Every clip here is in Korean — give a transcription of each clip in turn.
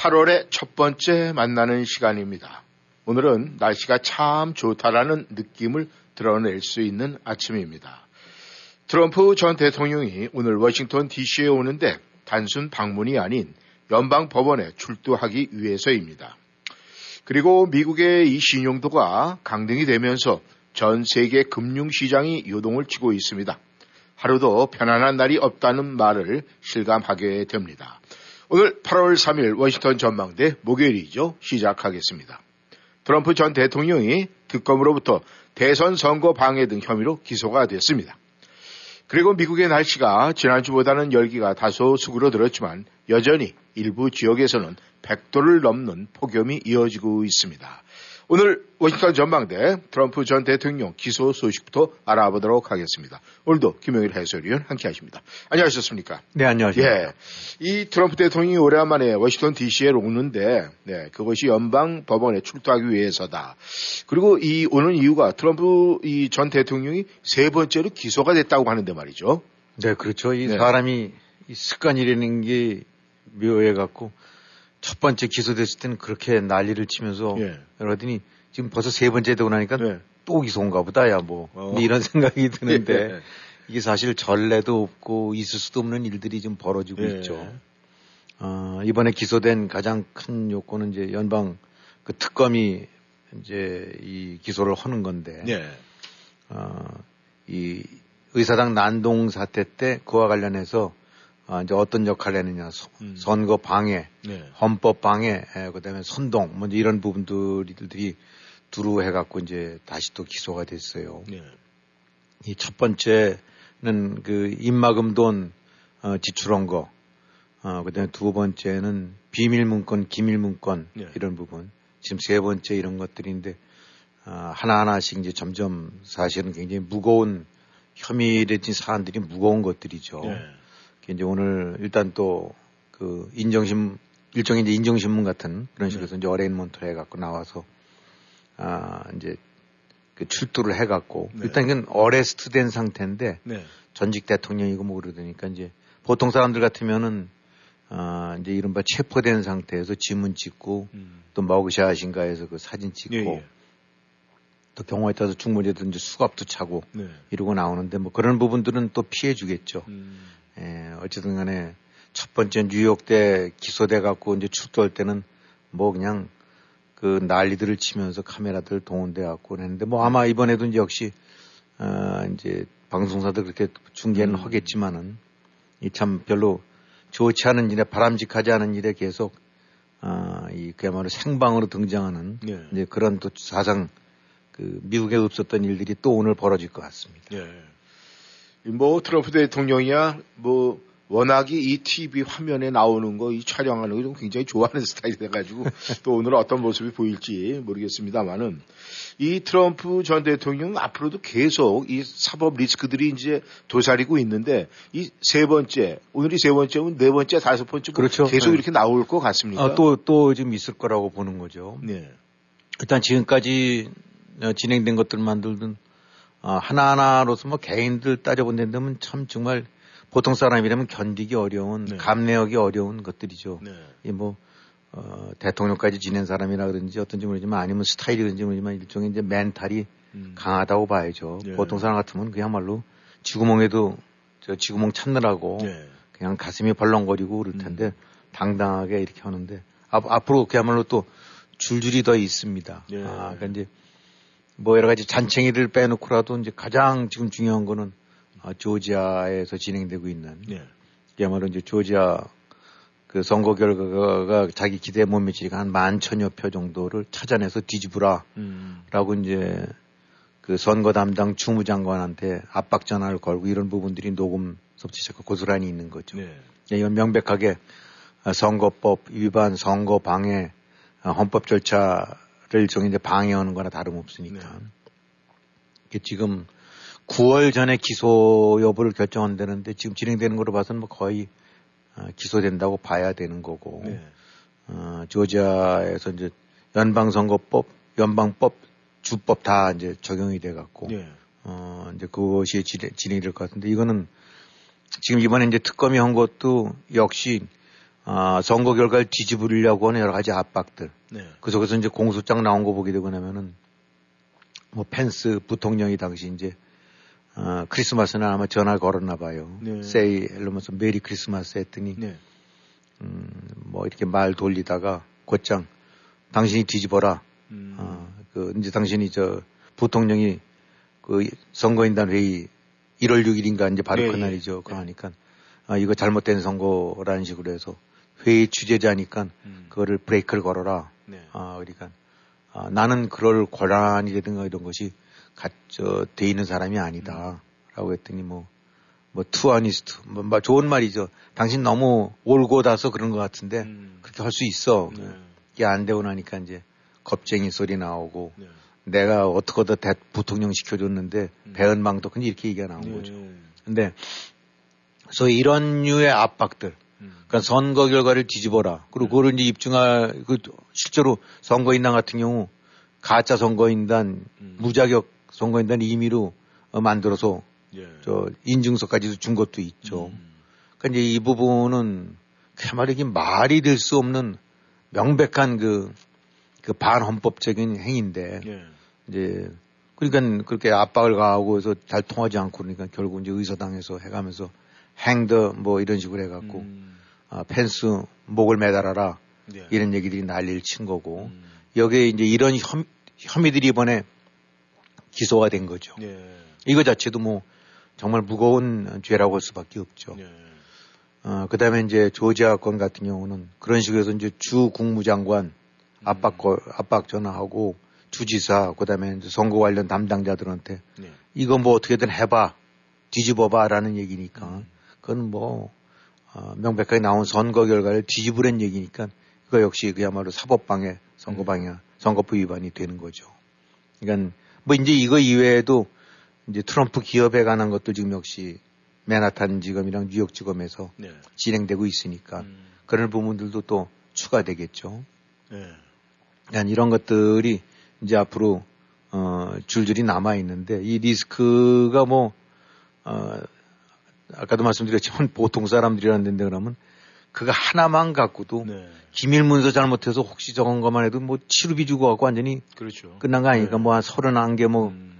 8월의 첫 번째 만나는 시간입니다. 오늘은 날씨가 참 좋다라는 느낌을 드러낼 수 있는 아침입니다. 트럼프 전 대통령이 오늘 워싱턴 DC에 오는데 단순 방문이 아닌 연방 법원에 출두하기 위해서입니다. 그리고 미국의 이 신용도가 강등이 되면서 전 세계 금융시장이 요동을 치고 있습니다. 하루도 편안한 날이 없다는 말을 실감하게 됩니다. 오늘 8월 3일 워싱턴 전망대 목요일이죠. 시작하겠습니다. 트럼프 전 대통령이 특검으로부터 대선 선거 방해 등 혐의로 기소가 됐습니다. 그리고 미국의 날씨가 지난주보다는 열기가 다소 수그러들었지만 여전히 일부 지역에서는 100도를 넘는 폭염이 이어지고 있습니다. 오늘 워싱턴 전망대 트럼프 전 대통령 기소 소식부터 알아보도록 하겠습니다. 오늘도 김영일 해설위원 함께 하십니다. 안녕하셨습니까? 네, 안녕하세요. 예. 이 트럼프 대통령이 오래간만에 워싱턴 DC에 오는데, 네, 그것이 연방 법원에 출두하기 위해서다. 그리고 이 오는 이유가 트럼프 이 전 대통령이 세 번째로 기소가 됐다고 하는데 말이죠. 네, 그렇죠. 이 네. 사람이 이 습관이라는 게 묘해 갖고 첫 번째 기소됐을 때는 그렇게 난리를 치면서 예. 그러더니 지금 벌써 세 번째 되고 나니까 네. 또 기소인가 보다, 야, 뭐. 어. 이런 생각이 드는데 예. 이게 사실 전례도 없고 있을 수도 없는 일들이 좀 벌어지고 예. 있죠. 어, 이번에 기소된 가장 큰 요건은 이제 연방 그 특검이 이제 이 기소를 하는 건데 네. 어, 이 의사당 난동 사태 때 그와 관련해서 어, 이제 어떤 역할을 했느냐 서- 음. 선거 방해, 네. 헌법 방해, 에, 그다음에 선동, 뭐 이런 부분들이 두루 해갖고 이제 다시 또 기소가 됐어요. 네. 이첫 번째는 그 입마금 돈 어, 지출한 거, 어, 그다음에 두 번째는 비밀 문건, 기밀 문건 네. 이런 부분, 지금 세 번째 이런 것들인데 아, 하나하나씩 이제 점점 사실은 굉장히 무거운 혐의를 진 사안들이 무거운 것들이죠. 네. 이제 오늘 일단 또 그 인정심 일종의 이제 인정신문 같은 그런 식으로 해서 이제 arraignment 해갖고 나와서 아 이제 그 출두를 해갖고 네. 일단 이건 arrest 된 상태인데 네. 전직 대통령이고 뭐 그러더니까 이제 보통 사람들 같으면은 아 이제 이른바 체포된 상태에서 지문 찍고 음. 또 mugshot인가에서 그 사진 찍고 예, 예. 또 경우에 따라서 충분히도 이제 수갑도 차고 네. 이러고 나오는데 뭐 그런 부분들은 또 피해 주겠죠. 음. 예, 어쨌든 간에 첫 번째 뉴욕 때 기소돼 갖고 이제 출두할 때는 뭐 그냥 그 난리들을 치면서 카메라들 동원돼 갖고 그랬는데 뭐 아마 이번에도 이제 역시 아 이제 방송사들 그렇게 중계는 음. 하겠지만은 이 참 별로 좋지 않은 일에 바람직하지 않은 일에 계속 아이 그야말로 생방으로 등장하는 네. 이제 그런 또 사상 그 미국에 없었던 일들이 또 오늘 벌어질 것 같습니다. 예. 뭐 트럼프 대통령이야 뭐 워낙에 이 TV 화면에 나오는 거, 이 촬영하는 거 좀 굉장히 좋아하는 스타일이 돼가지고 또 오늘 어떤 모습이 보일지 모르겠습니다만은 이 트럼프 전 대통령 앞으로도 계속 이 사법 리스크들이 이제 도사리고 있는데 이 세 번째 오늘이 세 번째면 네 번째 다섯 번째 뭐 그렇죠. 계속 네. 이렇게 나올 것 같습니까? 아, 또, 또 지금 있을 거라고 보는 거죠. 네. 일단 지금까지 어, 진행된 것들만 들든 어, 하나하나로서 뭐 개인들 따져본다면 참 정말 보통 사람이라면 견디기 어려운 네. 감내하기 어려운 것들이죠. 네. 이 뭐, 어, 대통령까지 지낸 사람이라 그런지 어떤지 모르지만 아니면 스타일이 그런지 모르지만 일종의 이제 멘탈이 음. 강하다고 봐야죠. 네. 보통 사람 같으면 그야말로 쥐구멍에도 저 쥐구멍 찾느라고 네. 그냥 가슴이 벌렁거리고 그럴 텐데 음. 당당하게 이렇게 하는데 앞, 앞으로 그야말로 또 줄줄이 더 있습니다. 예. 아, 그러니까 이제 뭐 여러 가지 잔챙이를 빼놓고라도 이제 가장 지금 중요한 거는 아, 조지아에서 진행되고 있는 네. 그야말로 이제 조지아 그 선거 결과가 자기 기대에 못 미치니까 한 만 천여 표 정도를 찾아내서 뒤집으라라고 음. 이제 그 선거 담당 주무장관한테 압박 전화를 걸고 이런 부분들이 녹음 섭취자가 고스란히 있는 거죠. 네. 예, 이건 명백하게 선거법 위반, 선거 방해, 헌법 절차를 일종의 이제 방해하는 거나 다름없으니까. 네. 지금 9월 전에 기소 여부를 결정한다는데 지금 진행되는 거로 봐서는 뭐 거의 어, 기소된다고 봐야 되는 거고. 네. 어, 조지아에서 이제 연방선거법, 연방법, 주법 다 이제 적용이 돼 갖고. 네. 어, 이제 그것이 진행이 될 것 같은데 이거는 지금 이번에 이제 특검이 한 것도 역시 아, 선거 결과를 뒤집으려고 하는 여러 가지 압박들. 네. 그 속에서 이제 공소장 나온 거 보게 되고 나면은 뭐 펜스 부통령이 당시 이제 어, 크리스마스는 아마 전화 걸었나 봐요. 네. 세이 엘러면서 메리 크리스마스 했더니 네. 음, 뭐 이렇게 말 돌리다가 곧장 당신이 뒤집어라. 음. 어, 그 이제 당신이 저 부통령이 그 선거인단 회의 1월 6일인가 이제 바로 네, 그날이죠. 네. 그러니까 아, 이거 잘못된 선거라는 식으로 해서 회의 주제자니까 음. 그거를 브레이크를 걸어라. 네. 아, 그러니까 아, 나는 그럴 권한이라든가 이런 것이 갖져 돼 있는 사람이 아니다. 음. 라고 했더니 뭐, 뭐, too honest. 뭐, 뭐, 좋은 말이죠. 당신 너무 올곧아서 그런 것 같은데, 음. 그렇게 할 수 있어. 네. 이게 안 되고 나니까 이제 겁쟁이 소리 나오고, 네. 내가 어떻게 더 대, 부통령 시켜줬는데, 음. 배은망덕, 이렇게 얘기가 나온 네. 거죠. 근데, 소위 이런 류의 압박들, 그러니까 선거 결과를 뒤집어라. 그리고 네. 그걸 이제 입증할 그 실제로 선거인단 같은 경우 가짜 선거인단 음. 무자격 선거인단 임의로 어, 만들어서 예. 저 인증서까지도 준 것도 있죠. 음. 그러니까 이제 이 부분은 그야말로 이게 말이 될 수 없는 명백한 그, 그 반헌법적인 행위인데 예. 이제 그러니까 그렇게 압박을 가하고 해서 잘 통하지 않고 그러니까 결국 이제 의사당에서 해가면서 행더 뭐 이런 식으로 해갖고 음. 아, 펜스 목을 매달아라 네. 이런 얘기들이 난리를 친 거고 음. 여기에 이제 이런 혐, 혐의들이 이번에 기소가 된 거죠. 네. 이거 자체도 뭐 정말 무거운 죄라고 할 수밖에 없죠. 네. 어, 그 다음에 이제 조지아 건 같은 경우는 그런 식으로 해서 이제 주 국무장관 압박, 음. 압박 전화하고 주지사, 그 다음에 선거 관련 담당자들한테 네. 이거 뭐 어떻게든 해봐, 뒤집어봐 라는 얘기니까 음. 그건 뭐 어, 명백하게 나온 선거 결과를 뒤집으란 얘기니까 그거 역시 그야말로 사법방해, 선거방해, 음. 선거법 위반이 되는 거죠. 그러니까 뭐 이제 이거 이외에도 이제 트럼프 기업에 관한 것도 지금 역시 맨하탄 지검이랑 뉴욕 지검에서 네. 진행되고 있으니까 음. 그런 부분들도 또 추가되겠죠. 네. 그러니까 이런 것들이 이제 앞으로 어, 줄줄이 남아 있는데 이 리스크가 뭐 어, 아까도 말씀드렸지만 보통 사람들이라는 데인데 그러면 그거 하나만 갖고도 네. 기밀 문서 잘못해서 혹시 적은 것만 해도 뭐 치료비 주고 갖고 완전히 그렇죠. 끝난 거 아니니까 네. 뭐한 서른 한 개 뭐 음.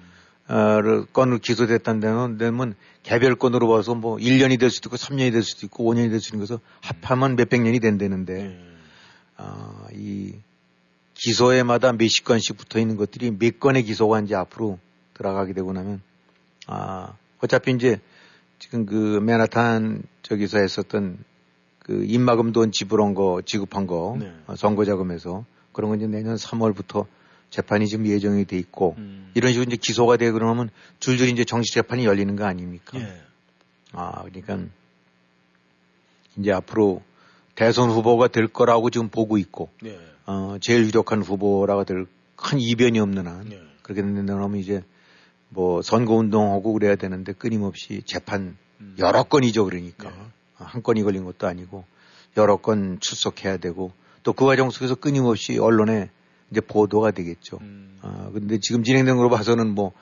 어, 건으로 기소됐다는 데는 되면 개별 건으로 봐서 뭐 1년이 될 수도 있고 3년이 될 수도 있고 5년이 될 수도 있는 것서 합하면 몇백 년이 된다는데 네. 어, 이 기소에마다 몇십 건씩 붙어 있는 것들이 몇 건의 기소가 이제 앞으로 들어가게 되고 나면 아 어차피 이제 지금 그 맨하탄 저기서 했었던 그 입마금 돈 지불한 거 지급한 거 네. 어, 선거 자금에서 그런 건 이제 내년 3월부터 재판이 지금 예정이 돼 있고 음. 이런 식으로 이제 기소가 되고 그러면 줄줄이 이제 정식 재판이 열리는 거 아닙니까? 예. 아 그러니까 이제 앞으로 대선 후보가 될 거라고 지금 보고 있고 예. 어 제일 유력한 후보라고 될 큰 이변이 없는 한 예. 그렇게 된다면 이제 뭐 선거 운동하고 그래야 되는데 끊임없이 재판 음. 여러 건이죠 그러니까 네. 한 건이 걸린 것도 아니고 여러 건 출석해야 되고 또 그 과정 속에서 끊임없이 언론에 이제 보도가 되겠죠. 음. 아 근데 지금 진행된 걸로 봐서는 뭐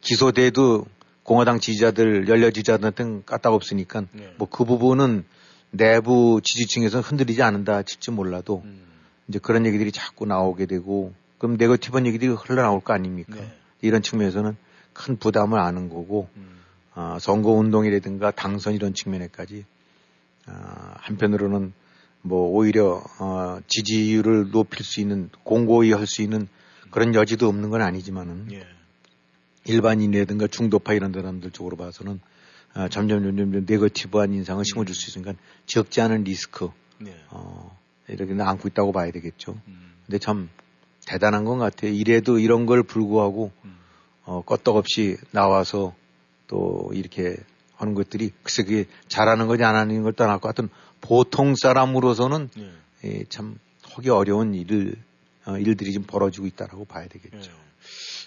기소돼도 공화당 지지자들 연려 지지자들한테는 까딱 없으니까 네. 뭐그 부분은 내부 지지층에서 흔들리지 않는다 칠지 몰라도 음. 이제 그런 얘기들이 자꾸 나오게 되고 그럼 네거티브한 얘기들이 흘러나올 거 아닙니까? 네. 이런 측면에서는 큰 부담을 아는 거고 음. 어, 선거 운동이라든가 당선 이런 측면에까지 어, 한편으로는 뭐 오히려 어, 지지율을 높일 수 있는 공고히 할 수 있는 그런 여지도 없는 건 아니지만은 예. 일반인이라든가 중도파 이런 사람들 쪽으로 봐서는 어, 점점 점점 네거티브한 인상을 심어줄 수 있으니까 적지 않은 리스크 예. 어, 이렇게 안고 있다고 봐야 되겠죠. 음. 근데 참 대단한 것 같아요. 이래도 이런 걸 불구하고 음. 어, 껐떡없이 나와서 또 이렇게 하는 것들이 글쎄 그게 잘하는 거지 안 하는 걸 떠나고 하여튼 보통 사람으로서는 예. 예, 참 하기 어려운 일을 어, 일들이 좀 벌어지고 있다라고 봐야 되겠죠. 예.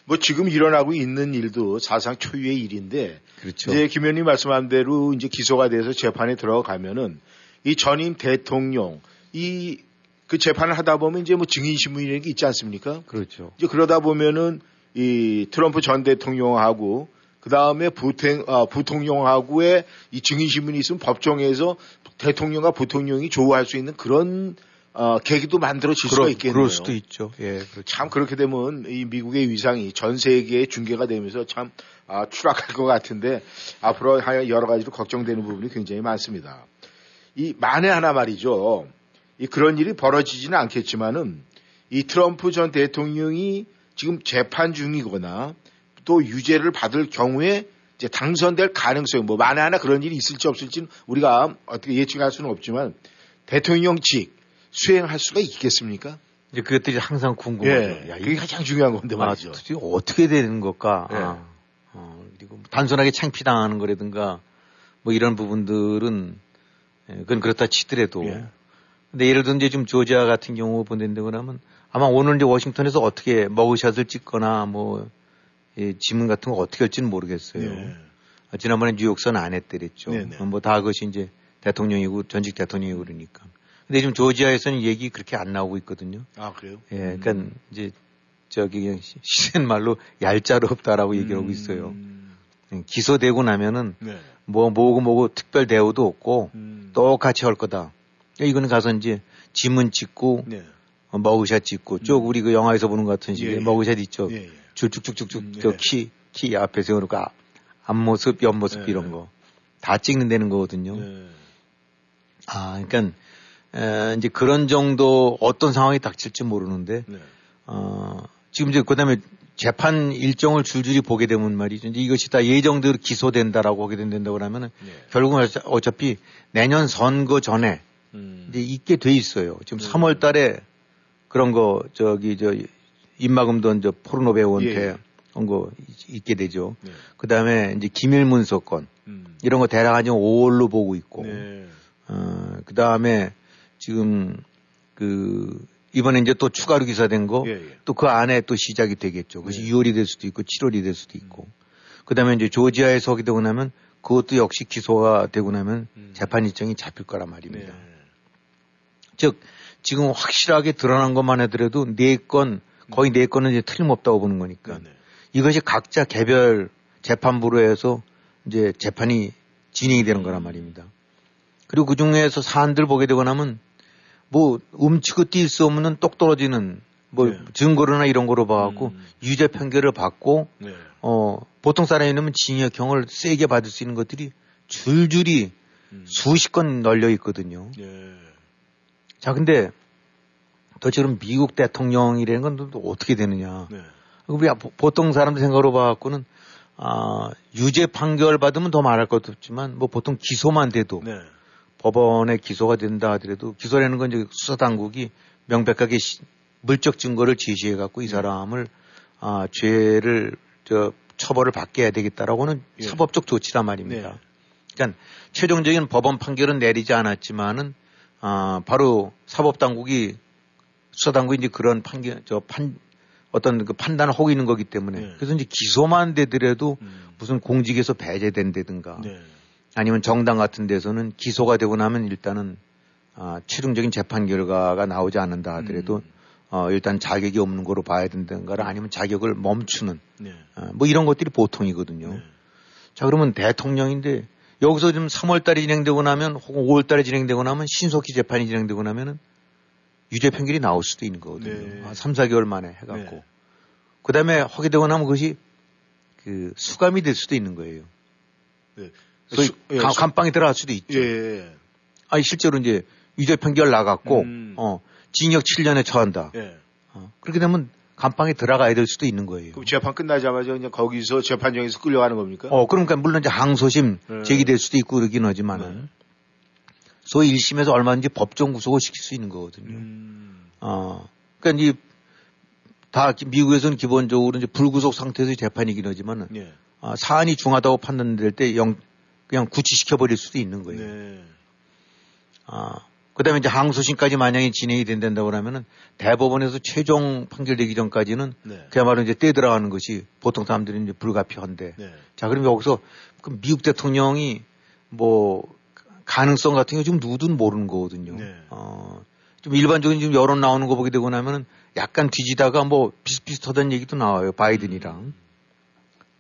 뭐 지금 일어나고 있는 일도 사상 초유의 일인데 그렇죠. 이제 김 의원님 말씀한 대로 이제 기소가 돼서 재판에 들어가면은 이 전임 대통령 이 그 재판을 하다 보면 이제 뭐 증인 신문이라는 게 있지 않습니까? 그렇죠. 이제 그러다 보면은 이 트럼프 전 대통령하고 그 다음에 부행, 아, 부통령하고의 이 증인신문이 있으면 법정에서 대통령과 부통령이 조우할 수 있는 그런 어, 계기도 만들어질 수가 그럴, 있겠네요. 그럴 수도 있죠. 예, 그렇죠. 참 그렇게 되면 이 미국의 위상이 전 세계에 중계가 되면서 참 아, 추락할 것 같은데 앞으로 여러 가지로 걱정되는 부분이 굉장히 많습니다. 이 만에 하나 말이죠. 이 그런 일이 벌어지지는 않겠지만은 이 트럼프 전 대통령이 지금 재판 중이거나 또 유죄를 받을 경우에 이제 당선될 가능성 뭐 만에 하나 그런 일이 있을지 없을지는 우리가 어떻게 예측할 수는 없지만 대통령직 수행할 수가 있겠습니까? 이제 그것들이 항상 궁금하죠. 예, 야, 이게 가장 중요한 건데 아, 말이죠. 도대체 어떻게 되는 걸까? 예. 아, 어, 그리고 단순하게 창피당하는 거라든가 뭐 이런 부분들은 예, 그건 그렇다 치더라도 예. 근데 예를 들어 이제 좀 조지아 같은 경우 본다고 하면 아마 오늘 이제 워싱턴에서 어떻게 머그샷을 찍거나 뭐 예, 지문 같은 거 어떻게 할지는 모르겠어요. 예. 아, 지난번에 뉴욕선 안 했더랬죠. 네네. 뭐다 그것이 이제 대통령이고 전직 대통령이고 그러니까. 근데 지금 조지아에서는 얘기 그렇게 안 나오고 있거든요. 아 그래요? 예, 그러니까 이제 저기 시- 시센 말로 얄짤 없다라고 얘기를 하고 있어요. 음, 예, 기소되고 나면은 네. 뭐 뭐고 뭐고 특별 대우도 없고 음, 똑같이 할 거다. 야, 이거는 가서 이제 지문 찍고 네. 어, 머그샷 찍고 쭉 우리 그 영화에서 보는 것 같은 식의 예, 예. 머그샷 있죠. 예, 예. 줄쭉쭉쭉쭉 음, 저 예. 키키 앞에 세워놓고 아- 앞모습 옆모습 예, 이런 예. 거다 찍는다는 거거든요. 네. 아, 그러니까 에, 이제 그런 정도 어떤 상황이 닥칠지 모르는데 네. 어, 지금 이제 그 다음에 재판 일정을 줄줄이 보게 되면 말이죠. 이제 이것이 다 예정대로 기소된다라고 하게 된다고 그러면은 네. 결국은 어차- 어차피 내년 선거 전에 음, 이제 있게 돼 있어요. 지금 음. 3월 달에 그런 거 저기 저 입마금 던저 포르노 배우한테 예, 예. 한거 있게 되죠. 네. 그 다음에 이제 기밀문서 건 음, 이런 거 대략 한 5월로 보고 있고 네. 어, 그 다음에 지금 그 이번에 이제 또 추가로 기사된 거 예, 예. 또그 안에 또 시작이 되겠죠. 그것이 네. 6월이 될 수도 있고 7월이 될 수도 있고. 그 다음에 이제 조지아에 서게 되고 나면 그것도 역시 기소가 되고 나면 음. 재판 일정이 잡힐 거란 말입니다. 네. 즉 지금 확실하게 드러난 것만 하더라도 네 건 거의 네 건은 이제 틀림없다고 보는 거니까 네, 네. 이것이 각자 개별 재판부로 해서 이제 재판이 진행이 되는 거란 말입니다. 그리고 그 중에서 사안들 보게 되고 나면 뭐 움츠고 뛸 수 없는 똑 떨어지는 뭐 네. 증거로나 이런 거로 봐갖고 음. 유죄 판결을 받고 네. 어 보통 사람이면 징역형을 세게 받을 수 있는 것들이 줄줄이 음. 수십 건 널려 있거든요. 네. 자 근데 도대체로 미국 대통령이라는 건 또 어떻게 되느냐? 네. 우리 보- 보통 사람들 생각으로 봐갖고는 아, 유죄 판결 받으면 더 말할 것도 없지만 뭐 보통 기소만 돼도 네. 법원에 기소가 된다 하더라도 기소라는 건 이제 수사 당국이 명백하게 시- 물적 증거를 제시해 갖고 이 사람을 아, 죄를 저 처벌을 받게 해야 되겠다라고는 예. 사법적 조치란 말입니다. 네. 그러니까 최종적인 법원 판결은 내리지 않았지만은 아, 바로 사법 당국이 수사 당국이 이제 그런 판결 저 판 어떤 그 판단을 하고 있는 거기 때문에 네. 그래서 이제 기소만 되더라도 음. 무슨 공직에서 배제된다든가 네. 아니면 정당 같은 데서는 기소가 되고 나면 일단은 아, 최종적인 재판 결과가 나오지 않는다 하더라도 음. 어, 일단 자격이 없는 거로 봐야 된다든가 아니면 자격을 멈추는 네. 어, 뭐 이런 것들이 보통이거든요. 네. 자 그러면 대통령인데 여기서 지금 3월 달에 진행되고 나면 혹은 5월 달에 진행되고 나면 신속히 재판이 진행되고 나면은 유죄 판결이 나올 수도 있는 거거든요. 네. 아, 3, 4개월 만에 해갖고. 네. 그 다음에 하게 되고 나면 그것이 그 수감이 될 수도 있는 거예요. 네. 소위 수- 예, 감방에 들어갈 수도 있죠. 예. 아니 실제로 이제 유죄 판결 나갔고 음. 어 징역 7년에 처한다. 예. 어, 그렇게 되면 감방에 들어가야 될 수도 있는 거예요. 그럼 재판 끝나자마자 그냥 거기서 재판정에서 끌려가는 겁니까? 어 그러니까 물론 이제 항소심 네. 제기될 수도 있고 그러긴 하지만은 네. 소위 1심에서 얼마든지 법정 구속을 시킬 수 있는 거거든요. 음. 어 그러니까 이제 다 기- 미국에서는 기본적으로 이제 불구속 상태에서 재판이긴 하지만은 예. 아, 사안이 중하다고 판단될 때 영, 그냥 구치시켜 버릴 수도 있는 거예요. 네. 아, 그 다음에 이제 항소심까지 만약에 진행이 된다고 하면은 대법원에서 최종 판결되기 전까지는 네. 그야말로 이제 떼 들어가는 것이 보통 사람들이 이제 불가피한데. 네. 자, 그럼 여기서 그 미국 대통령이 뭐 가능성 같은 게 지금 누구든 모르는 거거든요. 네. 어, 좀 일반적인 지금 여론 나오는 거 보게 되고 나면은 약간 뒤지다가 뭐 비슷비슷하다는 얘기도 나와요. 바이든이랑.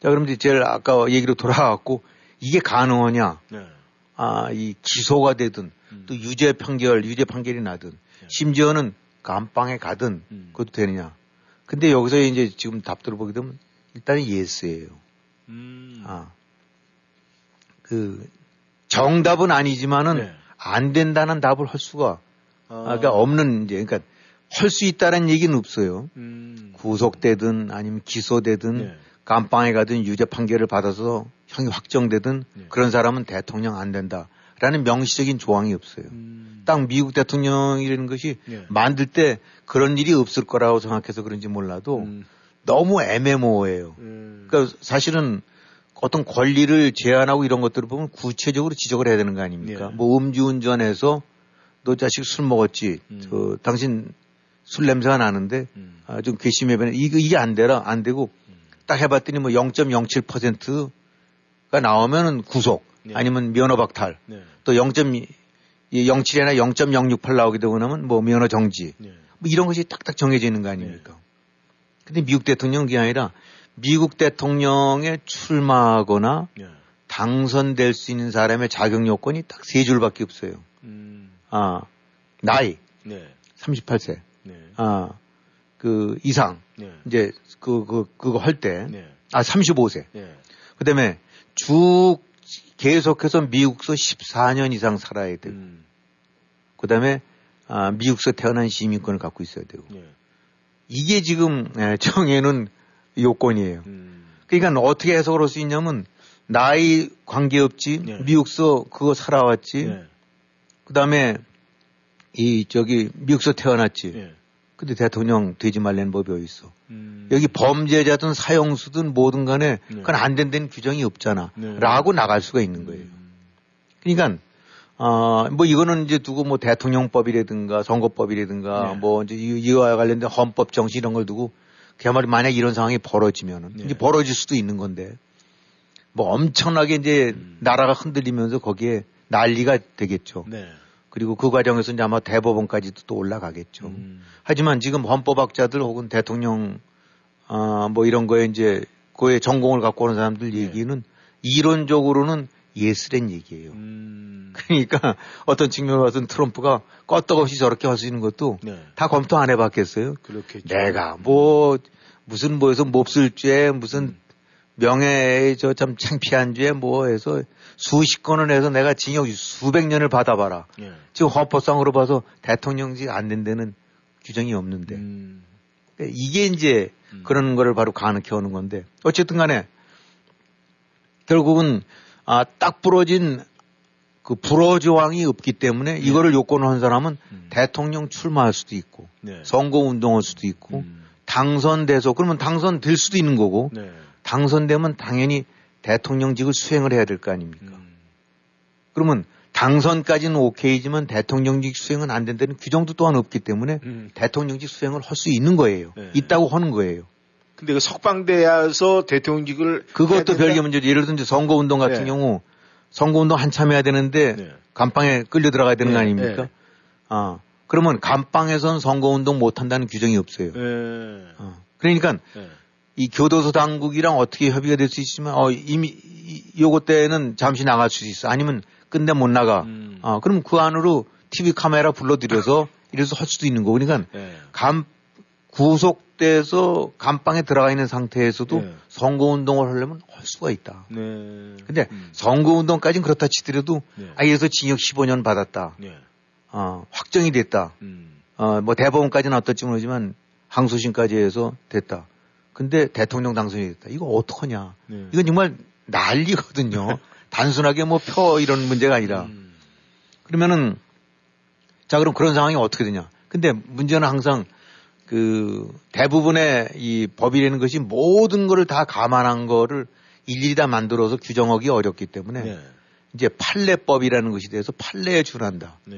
자, 그럼 이제 제일 아까 얘기로 돌아왔고 이게 가능하냐. 네. 아, 이 기소가 되든 음. 또 유죄 판결, 유죄 판결이 나든 네. 심지어는 감방에 가든 음. 그것도 되느냐. 근데 여기서 이제 지금 답들을 보게 되면 일단은 예스예요. 음. 아. 그 정답은 아니지만은 네. 안 된다는 답을 할 수가 아, 아, 그러니까 없는 이제 그러니까 할 수 있다는 얘기는 없어요. 음. 구속되든 아니면 기소되든 네. 감방에 가든 유죄 판결을 받아서 형이 확정되든 네. 그런 사람은 대통령 안 된다라는 명시적인 조항이 없어요. 음. 딱 미국 대통령이라는 것이 네. 만들 때 그런 일이 없을 거라고 생각해서 그런지 몰라도 음. 너무 애매모호해요. 음. 그러니까 사실은 어떤 권리를 제한하고 이런 것들을 보면 구체적으로 지적을 해야 되는 거 아닙니까? 네. 뭐 음주운전해서 너 자식 술 먹었지. 음. 저 당신 술 냄새가 나는데 음. 아, 좀 괘씸해. 이거 이게 안 되라 안 되고 딱 해봤더니 뭐 0.07% 가 나오면은 구속 네. 아니면 면허 박탈 네. 또 0.07이나 0.068 나오게 되고 나면 뭐 면허 정지 네. 뭐 이런 것이 딱딱 정해져 있는 거 아닙니까? 근데 미국 대통령은 그게 아니라 미국 대통령에 출마하거나 네. 당선될 수 있는 사람의 자격 요건이 딱 세 줄밖에 없어요. 음. 아, 나이 네. 38세. 네. 아, 그 이상 네. 이제 그, 그, 그거 할 때. 네. 아, 35세. 네. 그 다음에 쭉 계속해서 미국서 14년 이상 살아야 되고. 음. 그 다음에 아, 미국서 태어난 시민권을 갖고 있어야 되고. 네. 이게 지금 에, 정해놓은 요건이에요. 음. 그러니까 어떻게 해석을 할 수 있냐면 나이 관계없지 네. 미국서 그거 살아왔지 네. 그 다음에 이 저기 미국서 태어났지 네. 근데 대통령 되지 말라는 법이 어디 있어 음. 여기 범죄자든 사형수든 뭐든 간에 네. 그건 안 된다는 규정이 없잖아 네. 라고 나갈 수가 있는 거예요 음. 그러니까 아, 뭐 이거는 이제 두고 뭐 대통령법이라든가 선거법이라든가 네. 뭐 이제 이- 이와 관련된 헌법 정신 이런 걸 두고 그야말로 만약 이런 상황이 벌어지면은 네. 이제 벌어질 수도 있는 건데 뭐 엄청나게 이제 음. 나라가 흔들리면서 거기에 난리가 되겠죠. 네. 그리고 그 과정에서 이제 아마 대법원까지도 또 올라가겠죠. 음. 하지만 지금 헌법학자들 혹은 대통령 아, 뭐 이런 거에 이제 그의 전공을 갖고 오는 사람들 네. 얘기는 이론적으로는 예스란 얘기예요. 음. 그러니까 어떤 측면으로 봐서는 트럼프가 껐떡없이 저렇게 할 수 있는 것도 네. 다 검토 안 해봤겠어요. 그렇겠죠. 내가 뭐 무슨 뭐해서 몹쓸 죄 무슨 명예에 저 참 창피한 죄 뭐 해서 수십 건을 해서 내가 징역 수백 년을 받아봐라. 예. 지금 헌법상으로 봐서 대통령직 안 된다는 규정이 없는데 음. 이게 이제 음. 그런 거를 바로 가능해 오는 건데 어쨌든 간에 결국은 아, 딱 부러진 그 불어 조항이 없기 때문에 이거를 요건을 한 사람은 네. 음. 대통령 출마할 수도 있고 네. 선거 운동할 수도 있고 음. 당선돼서 그러면 당선될 수도 있는 거고 네. 당선되면 당연히 대통령직을 수행을 해야 될 거 아닙니까? 음. 그러면 당선까지는 오케이지만 대통령직 수행은 안 된다는 규정도 또한 없기 때문에 음. 대통령직 수행을 할 수 있는 거예요. 네. 있다고 하는 거예요. 근데 그 석방돼서 대통령직을 그것도? 별개 문제죠. 예를 들면 선거운동 같은 네. 경우 선거운동 한참 해야 되는데 네. 감방에 끌려 들어가야 되는 거 네, 아닙니까? 네. 아 그러면 감방에선 선거운동 못 한다는 규정이 없어요. 네. 어. 그러니까 네. 이 교도소 당국이랑 어떻게 협의가 될 수 있지만 어 이미 이- 요거 때는 잠시 나갈 수 있어. 아니면 끝내 못 나가. 음. 아 그럼 그 안으로 TV 카메라 불러들여서 이래서 할 수도 있는 거고. 그러니까 네. 감 구속돼서 감방에 들어가 있는 상태에서도 네. 선거 운동을 하려면 할 수가 있다. 네. 근데 음. 선거 운동까지는 그렇다 치더라도 네. 아 여기서 징역 15년 받았다. 네. 어, 확정이 됐다. 음. 어, 뭐 대법원까지는 어떨지 모르지만 항소심까지 해서 됐다. 근데 대통령 당선이 됐다. 이거 어떡하냐. 네. 이건 정말 난리거든요. 단순하게 뭐 표 이런 문제가 아니라. 음. 그러면은 자 그럼 그런 상황이 어떻게 되냐. 근데 문제는 항상 그 대부분의 이 법이라는 것이 모든 거를 다 감안한 거를 일일이 다 만들어서 규정하기 어렵기 때문에 네. 이제 판례법이라는 것이 돼서 판례에 준한다. 네.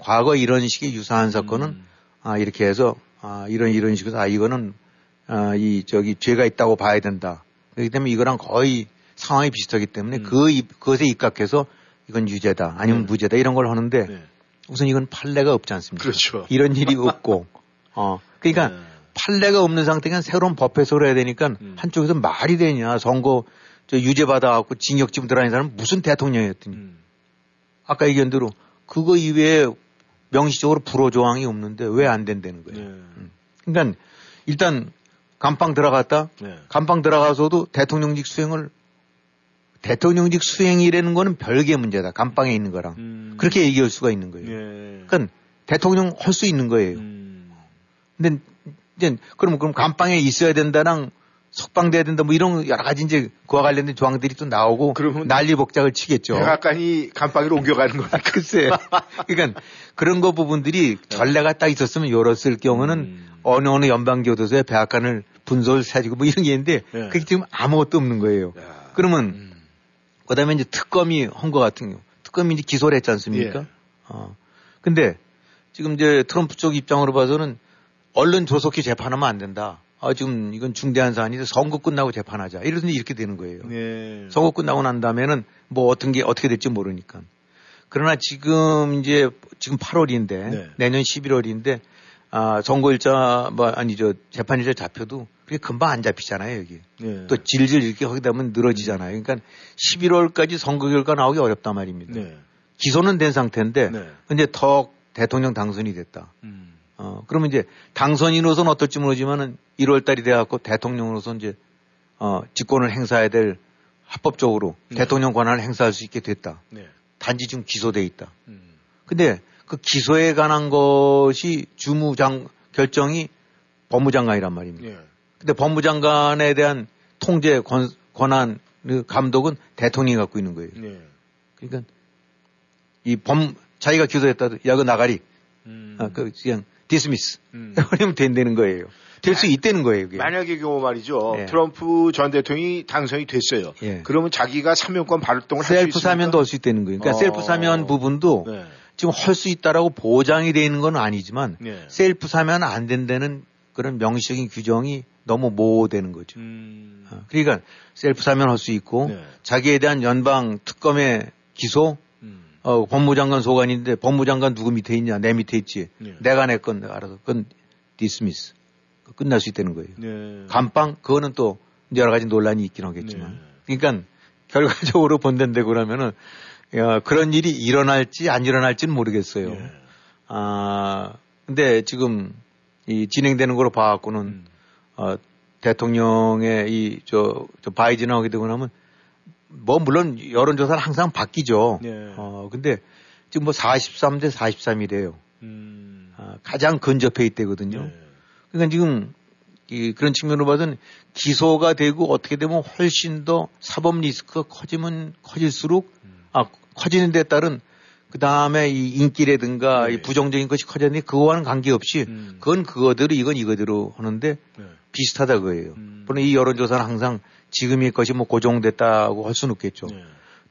과거 이런 식의 유사한 사건은 음. 아 이렇게 해서 아 이런 이런 식으로 아 이거는 아이 저기 죄가 있다고 봐야 된다. 그렇기 때문에 이거랑 거의 상황이 비슷하기 때문에 음. 그 입- 그것에 입각해서 이건 유죄다 아니면 네. 무죄다 이런 걸 하는데 네. 우선 이건 판례가 없지 않습니까? 그렇죠. 이런 일이 없고 어 그러니까 네. 판례가 없는 상태가 새로운 법 해석을 해야 되니까 음. 한쪽에서 말이 되냐 선거 저 유죄 받아갖고 징역집 들어가는 사람은 무슨 대통령이었더니 음. 아까 얘기한 대로 그거 이외에 명시적으로 불허 조항이 없는데 왜 안 된다는 거예요. 네. 그러니까 일단 감방 들어갔다 네. 감방 들어가서도 대통령직 수행을 대통령직 수행이라는 거는 별개의 문제다. 감방에 있는 거랑 음. 그렇게 얘기할 수가 있는 거예요. 예. 그러니까 대통령 할 수 있는 거예요. 음. 근데 이제 그럼 그럼 감방에 있어야 된다랑 석방돼야 된다 뭐 이런 여러 가지 이제 그와 관련된 조항들이 또 나오고 난리 복작을 치겠죠. 백악관이 감방으로 옮겨가는 거니까. 글쎄. 그러니까 그런 거 부분들이 전례가 딱 있었으면 열었을 경우는 음. 어느 어느 연방 교도소에 백악관을 분소를 세지고 뭐 이런 게 있는데 네. 그게 지금 아무것도 없는 거예요. 야. 그러면 음. 그다음에 이제 특검이 한 거 같은 경우 특검이 이제 기소를 했지 않습니까? 예. 어. 근데 지금 이제 트럼프 쪽 입장으로 봐서는 얼른 조속히 재판하면 안 된다. 아, 지금 이건 중대한 사안인데 선거 끝나고 재판하자. 이러더니 이렇게 되는 거예요. 네. 선거 끝나고 난 다음에는 뭐 어떤 게 어떻게 될지 모르니까. 그러나 지금 이제 지금 8월인데 네. 내년 11월인데 아, 선거일자 뭐 아니죠 재판일자 잡혀도 그게 금방 안 잡히잖아요 여기. 네. 또 질질 이렇게 하게 되면 늘어지잖아요. 그러니까 11월까지 선거 결과 나오기 어렵단 말입니다. 네. 기소는 된 상태인데 네. 근데 더 대통령 당선이 됐다. 음. 어, 그러면 이제 당선인으로서는 어떨지 모르지만은 1월 달이 돼갖고 대통령으로서 이제 어, 직권을 행사해야 될 합법적으로 네. 대통령 권한을 행사할 수 있게 됐다. 네. 단지 지금 기소돼 있다. 음. 근데 그 기소에 관한 것이 주무장 결정이 법무장관이란 말입니다. 예. 근데 법무장관에 대한 통제 권, 권한 그 감독은 대통령이 갖고 있는 거예요. 네. 그러니까 이 범 자기가 기소했다 야 그 나가리 음. 아, 그 그냥 디스미스 음. 그러면 된다는 거예요. 될수 있다는 거예요. 그게. 만약의 경우 말이죠. 예. 트럼프 전 대통령이 당선이 됐어요. 예. 그러면 자기가 사면권 발동을 할 수 있습니까? 셀프 사면도 할 수 있다는 거예요. 그러니까 어. 셀프 사면 부분도 네. 지금 할 수 있다라고 보장이 되어 있는 건 아니지만 네. 셀프 사면 안 된다는 그런 명시적인 규정이 너무 모호되는 거죠. 음. 어, 그러니까 셀프 사면 할 수 있고 네. 자기에 대한 연방 특검의 기소 음. 어, 법무장관 소관인데 법무장관 누구 밑에 있냐 내 밑에 있지 네. 내가 내 건 알아서 그건 디스미스 끝날 수 있다는 거예요. 네. 감방 그거는 또 여러 가지 논란이 있긴 하겠지만 그러니까 결과적으로 본다는데 그러면은 야, 그런 일이 일어날지 안 일어날지는 모르겠어요. 네. 아 근데 지금 이 진행되는 거로 봐갖고는 음. 어, 대통령의 이저 바이든 하게 되고 나면 뭐 물론 여론조사는 항상 바뀌죠. 네. 어 근데 지금 뭐 43대 43이래요. 음. 아, 가장 근접해 있대거든요. 네. 그러니까 지금 이 그런 측면으로 봐서는 기소가 되고 어떻게 되면 훨씬 더 사법 리스크가 커지면 커질수록 음. 아 커지는 데 따른 그 다음에 이 인기라든가 네. 이 부정적인 것이 커졌는데 그거와는 관계없이 음. 그건 그거대로 이건 이거대로 하는데 네. 비슷하다 그거예요. 음. 물론 이 여론조사는 항상 지금의 것이 뭐 고정됐다고 할 수는 없겠죠. 네.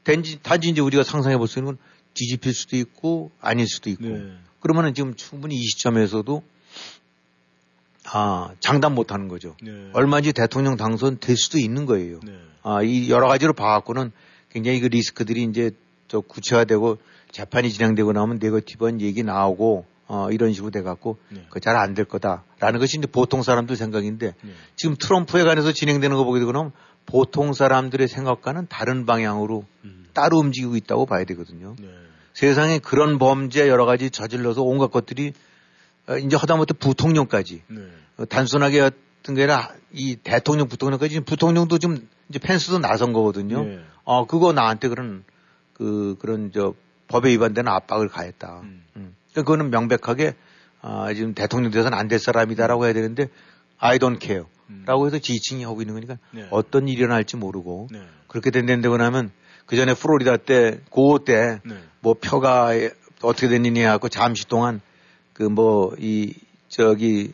단지, 단지 이제 우리가 상상해 볼 수 있는 건 뒤집힐 수도 있고 아닐 수도 있고 네. 그러면은 지금 충분히 이 시점에서도 아 장담 못 하는 거죠. 네. 얼마든지 대통령 당선 될 수도 있는 거예요. 네. 아, 이 여러 가지로 봐갖고는 굉장히 그 리스크들이 이제 저 구체화되고 재판이 진행되고 나면 네거티브한 얘기 나오고 어, 이런 식으로 돼갖고 네. 그잘 안 될 거다라는 것이 이제 보통 사람들 생각인데 네. 지금 트럼프에 관해서 진행되는 거 보게 되고 나면 보통 사람들의 생각과는 다른 방향으로 음. 따로 움직이고 있다고 봐야 되거든요. 네. 세상에 그런 범죄 여러 가지 저질러서 온갖 것들이 어, 이제 하다못해 부통령까지 네. 어, 단순하게 어떤 게 아니라 이 대통령 부통령까지 지금 부통령도 좀 이제 펜스도 나선 거거든요. 네. 어 그거 나한테 그런 그 그런 저 법에 위반되는 압박을 가했다. 음. 음. 그러니까 그거는 명백하게 아 지금 대통령 돼서는 안 될 사람이다라고 해야 되는데 I don't care. 음. 라고 해서 지칭이 하고 있는 거니까 네. 어떤 일이 일어날지 모르고 네. 그렇게 된다고 나면 그 전에 플로리다 때 고호 때 네. 뭐 표가 어떻게 됐느냐 하고 잠시 동안 그 뭐 이 저기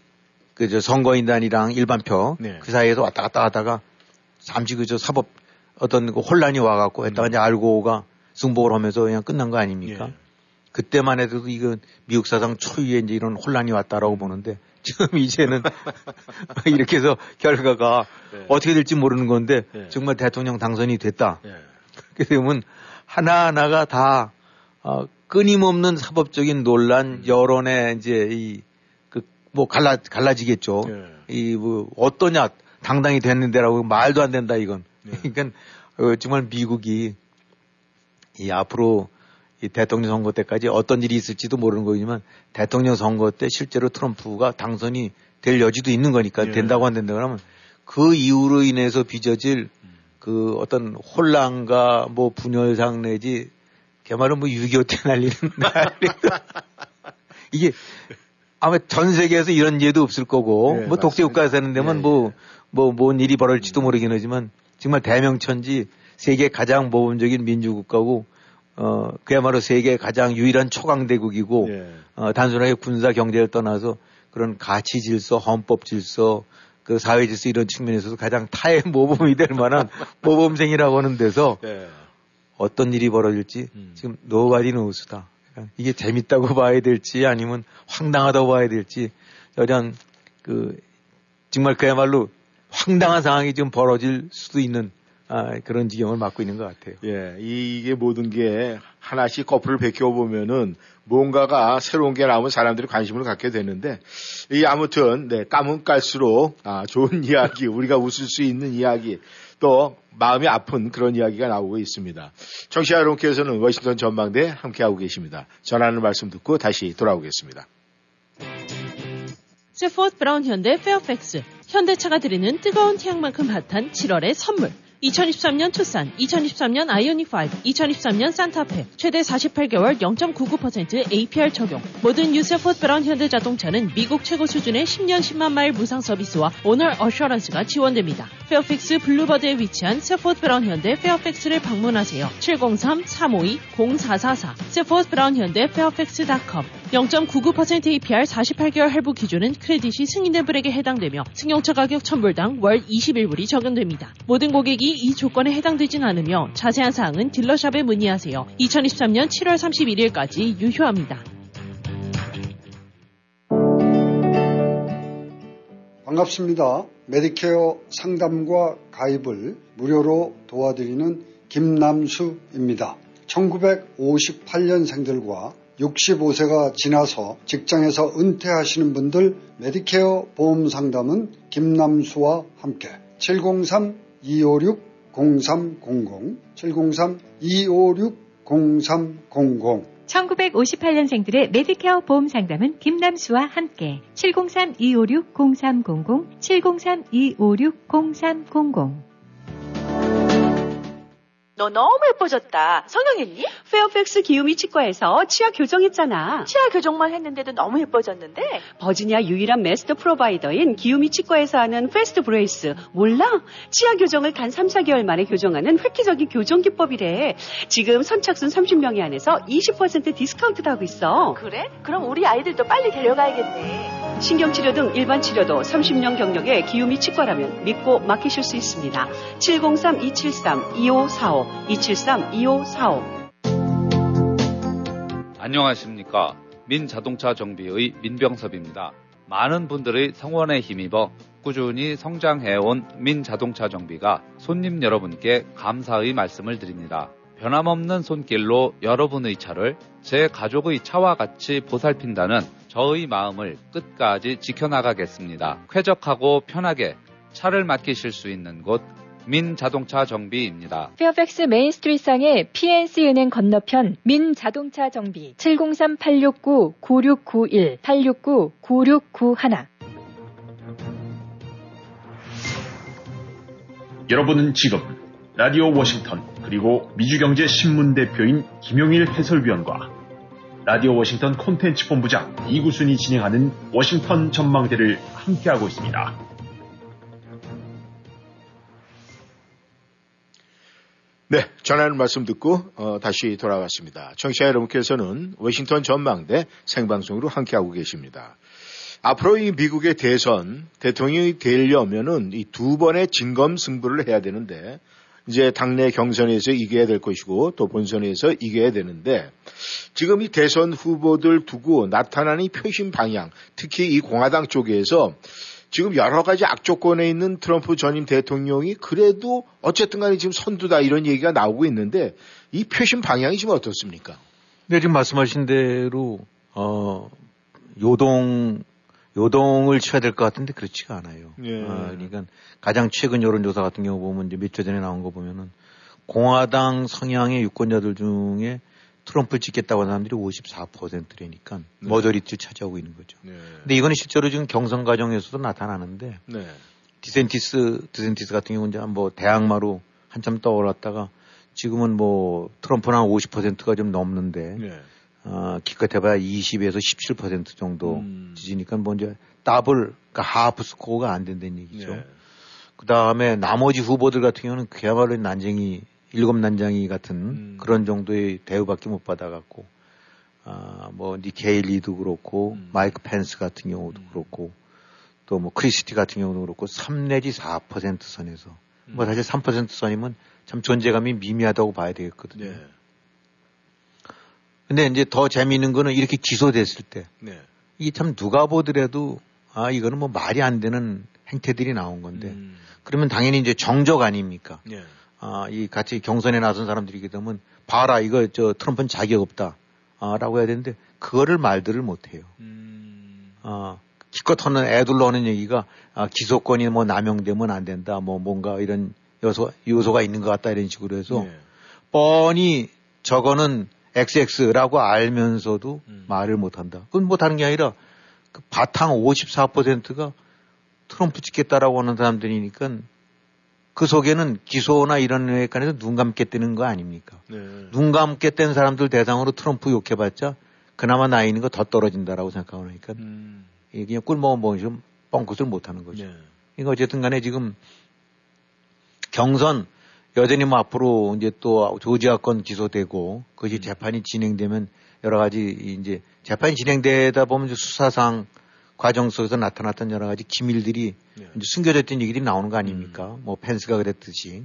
그 저 선거인단이랑 일반표 네. 그 사이에서 왔다 갔다 하다가 잠시 그 저 사법 어떤 그 혼란이 와갖고 했다가 이제 알고가 승복을 하면서 그냥 끝난 거 아닙니까? 예. 그때만 해도 이건 미국 사상 초유의 이제 이런 혼란이 왔다라고 보는데 지금 이제는 이렇게 해서 결과가 네. 어떻게 될지 모르는 건데 네. 정말 대통령 당선이 됐다. 예. 그렇게 되면 하나하나가 다 어, 끊임없는 사법적인 논란, 여론에 이제 이 그 뭐 갈라 갈라지겠죠. 예. 이뭐 어떠냐 당당히 됐는데라고 말도 안 된다 이건. 네. 그러니까 어, 정말 미국이 이 앞으로 이 대통령 선거 때까지 어떤 일이 있을지도 모르는 거지만 대통령 선거 때 실제로 트럼프가 당선이 될 여지도 있는 거니까 예. 된다고 안 된다 그러면 그 이유로 인해서 빚어질 그 어떤 혼란과 뭐 분열상 내지 걔말은 뭐 6.25 때 날리는 난리 이게 아마 전 세계에서 이런 예도 없을 거고 예, 뭐 독재 맞습니다. 국가에 사는 데면 예, 뭐뭐뭔 일이 벌어질지도 모르긴 하지만 정말 대명천지 세계 가장 모범적인 민주국가고 어 그야말로 세계 가장 유일한 초강대국이고 예. 어 단순하게 군사 경제를 떠나서 그런 가치 질서, 헌법 질서, 그 사회 질서 이런 측면에서도 가장 타의 모범이 될 만한 모범생이라고 하는 데서 예. 어떤 일이 벌어질지 음. 지금 nobody knows다. 이게 재밌다고 봐야 될지 아니면 황당하다고 봐야 될지 이런 그 정말 그야말로 황당한 상황이 지금 벌어질 수도 있는 아, 그런 지경을 맞고 있는 것 같아요. 예, 이- 이게 모든 게 하나씩 꺼풀을 벗겨 보면은 뭔가가 새로운 게 나오면 사람들이 관심을 갖게 되는데, 이 아무튼, 네, 까면 깔수록, 아, 좋은 이야기, 우리가 웃을 수 있는 이야기, 또 마음이 아픈 그런 이야기가 나오고 있습니다. 청취자 여러분께서는 워싱턴 전망대 함께하고 계십니다. 전하는 말씀 듣고 다시 돌아오겠습니다. Safford Brown 현대 페어팩스. 현대차가 드리는 뜨거운 태양만큼 핫한 7월의 선물 2023년 투싼, 2023년 아이오닉 5, 2023년 싼타페 최대 48개월 0.99% APR 적용. 모든 new Safford Brown 현대 자동차는 미국 최고 수준의 10년 10만 마일 무상 서비스와 owner assurance가 지원됩니다. 페어팩스 Boulevard에 위치한 Safford Brown 현대 페어팩스를 방문하세요. 703-352-0444 Safford Brown 현대 페어팩스.com 0.99% APR 48개월 할부 기준은 credit이 승인된 분에게 해당되며 승용차 가격 1000불당 월 21불이 적용됩니다. 모든 고객이 이 조건에 해당되진 않으며 자세한 사항은 dealer shop에 문의하세요. 2023년 7월 31일까지 유효합니다. 반갑습니다. 메디케어 상담과 가입을 무료로 도와드리는 김남수입니다. 1958년생들과 65세가 지나서 직장에서 은퇴하시는 분들 메디케어 보험 상담은 김남수와 함께 703-256-0300 703-256-0300 1958년생들의 메디케어 보험 상담은 김남수와 함께 703-256-0300, 703-256-0300. 너 너무 예뻐졌다. 성형했니? 페어팩스 기우미 치과에서 치아 교정했잖아. 치아 교정만 했는데도 너무 예뻐졌는데? 버지니아 유일한 master provider인 기우미 치과에서 하는 Fastbraces. 몰라? 치아 교정을 단 3, 4개월 만에 교정하는 획기적인 교정 기법이래. 지금 선착순 30명에 한해서 20% 디스카운트도 하고 있어. 그래? 그럼 우리 아이들도 빨리 데려가야겠네. 신경치료 등 일반 치료도 30년 경력의 기우미 치과라면 믿고 맡기실 수 있습니다. 703-273-2545, 273-2545. 안녕하십니까. 민자동차 정비의 민병섭입니다. 많은 분들의 성원에 힘입어 꾸준히 성장해온 민자동차 정비가 손님 여러분께 감사의 말씀을 드립니다. 변함없는 손길로 여러분의 차를 제 가족의 차와 같이 보살핀다는 저의 마음을 끝까지 지켜나가겠습니다. 쾌적하고 편하게 차를 맡기실 수 있는 곳 민자동차 정비입니다. 페어팩스 메인스트리트상의 PNC 은행 건너편 민자동차 정비 703-869-9691 869-9691 여러분은 지금 라디오 워싱턴 그리고 미주경제 신문 대표인 김용일 해설위원과 라디오 워싱턴 콘텐츠 본부장 이구순이 진행하는 워싱턴 전망대를 함께하고 있습니다. 네, 전하는 말씀 듣고 어, 다시 돌아왔습니다. 청취자 여러분께서는 워싱턴 전망대 생방송으로 함께하고 계십니다. 앞으로 이 미국의 대선 대통령이 되려면은 이 두 번의 진검 승부를 해야 되는데 이제 당내 경선에서 이겨야 될 것이고 또 본선에서 이겨야 되는데 지금 이 대선 후보들 두고 나타나는 표심 방향, 특히 이 공화당 쪽에서 지금 여러 가지 악조건에 있는 트럼프 전임 대통령이 그래도 어쨌든 간에 지금 선두다 이런 얘기가 나오고 있는데 이 표심 방향이 지금 어떻습니까? 네, 지금 말씀하신 대로, 어, 요동, 요동을 쳐야 될 것 같은데 그렇지가 않아요. 예. 어, 그러니까 가장 최근 여론조사 같은 경우 보면 이제 몇주 전에 나온 거 보면은 공화당 성향의 유권자들 중에 트럼프를 찍겠다고 하는 사람들이 54%라니까 네. majority를 차지하고 있는 거죠. 네. 근데 이거는 실제로 지금 경선 과정에서도 나타나는데 네. 디샌티스, 디샌티스 같은 경우는 이제 뭐 대항마로 한참 떠올랐다가 지금은 뭐 트럼프는 한 50%가 좀 넘는데 네. 어, 기껏 해봐야 20에서 17% 정도 음. 지지니까 뭐 이제 더블, 그러니까 하프 스코어가 안 된다는 얘기죠. 네. 그 다음에 나머지 후보들 같은 경우는 그야말로 난쟁이, 일곱 난쟁이 같은 음. 그런 정도의 대우밖에 못 받아갖고, 아, 뭐, 니키 헤일리도 그렇고, 음. 마이크 펜스 같은 경우도 그렇고, 또 뭐 크리스티 같은 경우도 그렇고, 3 내지 4% 선에서, 뭐 음. 사실 3% 선이면 참 존재감이 미미하다고 봐야 되겠거든요. 네. 근데 이제 더 재미있는 거는 이렇게 기소됐을 때, 네. 이게 참 누가 보더라도 아 이거는 뭐 말이 안 되는 행태들이 나온 건데 음. 그러면 당연히 이제 정적 아닙니까? 네. 아 이 같이 경선에 나선 사람들이기 때문에 봐라 이거 저 트럼프는 자격 없다 아 라고 해야 되는데 그거를 말들을 못 해요. 음. 아 기껏 하는 애들로 하는 얘기가 아, 기소권이 뭐 남용되면 안 된다 뭐 뭔가 이런 요소 요소가 있는 것 같다 이런 식으로 해서 네. 뻔히 저거는 XX라고 알면서도 음. 말을 못 한다. 그건 뭐 다른 게 아니라 그 바탕 54%가 트럼프 찍겠다라고 하는 사람들이니까 그 속에는 기소나 이런 에 관해서 눈 감게 뜨는 거 아닙니까? 네. 눈 감게 뗀 사람들 대상으로 트럼프 욕해봤자 그나마 나이 있는 거 더 떨어진다라고 생각하고 나니까 음. 이게 그냥 꿀먹은 뭐좀 뻥끗을 못 하는 거죠. 네. 그러니까 어쨌든 간에 지금 경선 여전히 뭐 앞으로 이제 또 조지아권 기소되고 그것이 재판이 진행되면 여러 가지 이제 재판이 진행되다 보면 수사상 과정 속에서 나타났던 여러 가지 기밀들이 네. 이제 숨겨졌던 얘기들이 나오는 거 아닙니까? 뭐 펜스가 그랬듯이.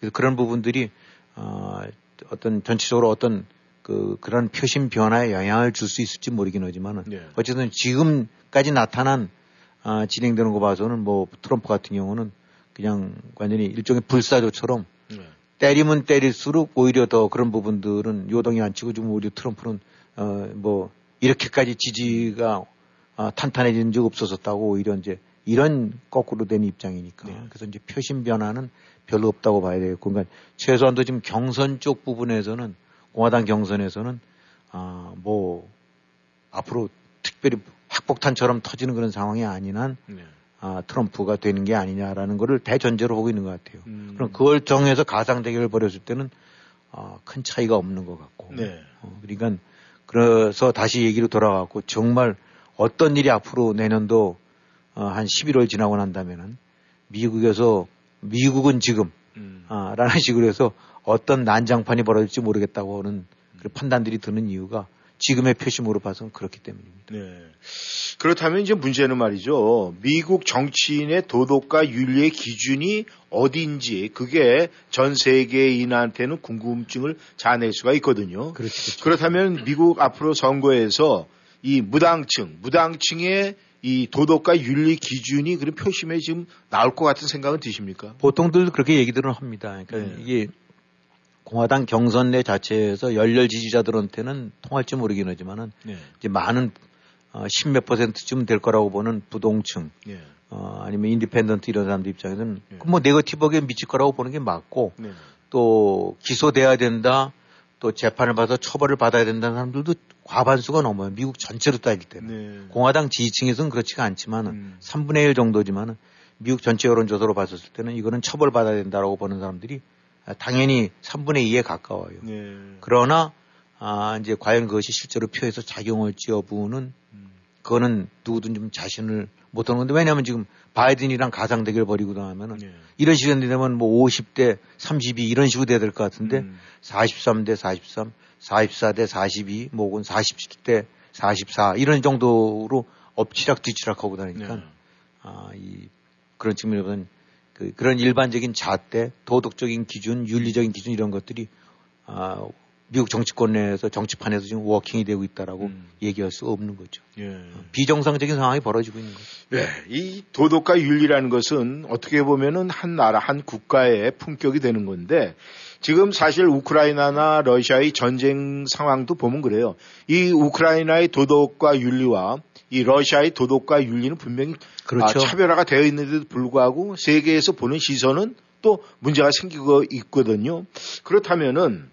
그래서 그런 부분들이 어, 어떤 전체적으로 어떤 그 그런 표심 변화에 영향을 줄 수 있을지 모르긴 하지만은 네. 어쨌든 지금까지 나타난 아, 진행되는 거 봐서는 뭐 트럼프 같은 경우는 그냥 완전히 일종의 불사조처럼 네. 때리면 때릴수록 오히려 더 그런 부분들은 요동이 안 치고 좀 오히려 트럼프는 어 뭐 이렇게까지 지지가 아, 탄탄해진 적 없었었다고 오히려 이제 이런 거꾸로 된 입장이니까 네. 그래서 이제 표심 변화는 별로 없다고 봐야 되겠고 그러니까 최소한도 지금 경선 쪽 부분에서는 공화당 경선에서는 아뭐 앞으로 특별히 핵폭탄처럼 터지는 그런 상황이 아닌 한 네. 아, 트럼프가 되는 게 아니냐라는 거를 대전제로 보고 있는 것 같아요. 음. 그럼 그걸 정해서 가상 대결을 벌였을 때는 아, 큰 차이가 없는 것 같고. 네. 어, 그러니까 그래서 다시 얘기로 돌아가고 정말 어떤 일이 앞으로 내년도 어, 한 11월 지나고 난다면은 미국에서 미국은 지금 음. 아, 라는 식으로 해서 어떤 난장판이 벌어질지 모르겠다고 하는 그 판단들이 드는 이유가 지금의 표심으로 봐서는 그렇기 때문입니다. 네. 그렇다면 이제 문제는 말이죠. 미국 정치인의 도덕과 윤리의 기준이 어디인지 그게 전 세계인한테는 궁금증을 자아낼 수가 있거든요. 그렇죠. 그렇다면 미국 앞으로 선거에서 이 무당층, 무당층의 이 도덕과 윤리 기준이 그런 표심에 지금 나올 것 같은 생각은 드십니까? 보통들 그렇게 얘기들은 합니다. 그러니까 네. 이게 공화당 경선 내 자체에서 열렬 지지자들한테는 통할지 모르긴 하지만은 네. 이제 많은 어, 십몇 퍼센트쯤 될 거라고 보는 부동층 네. 어, 아니면 independent 이런 사람들 입장에서는 네. 그뭐 negative하게 미칠 거라고 보는 게 맞고 네. 또 기소돼야 된다 또 재판을 받아 처벌을 받아야 된다는 사람들도 과반수가 넘어요. 미국 전체로 따질 때는. 네. 공화당 지지층에서는 그렇지가 않지만은 음. 3분의 1 정도지만은 미국 전체 여론조사로 봤을 때는 이거는 처벌받아야 된다라고 보는 사람들이 아, 당연히 3분의 2에 가까워요. 네. 그러나 아 이제 과연 그것이 실제로 표에서 작용할지 여부는 음. 그거는 누구든 좀 자신을 못하는 건데 왜냐하면 지금 바이든이랑 가상 대결 벌이고 나면은 네. 이런 시간이 되면 뭐 50대 32 이런 식으로 돼야 될 것 같은데 음. 43대 43, 44대 42, 뭐 혹은 47대 44 이런 정도로 엎치락 뒤치락 하고 다니니까 네. 아, 이 그런 측면에서는 그, 그런 일반적인 잣대, 도덕적인 기준, 윤리적인 기준 이런 것들이 아, 미국 정치권 내에서 정치판에서 지금 워킹이 되고 있다라고 음. 얘기할 수 없는 거죠. 예. 비정상적인 상황이 벌어지고 있는 거죠. 네, 이 도덕과 윤리라는 것은 어떻게 보면은 한 나라, 한 국가의 품격이 되는 건데 지금 사실 우크라이나나 러시아의 전쟁 상황도 보면 그래요. 이 우크라이나의 도덕과 윤리와 이 러시아의 도덕과 윤리는 분명히 그렇죠. 아, 차별화가 되어 있는데도 불구하고 세계에서 보는 시선은 또 문제가 생기고 있거든요. 그렇다면은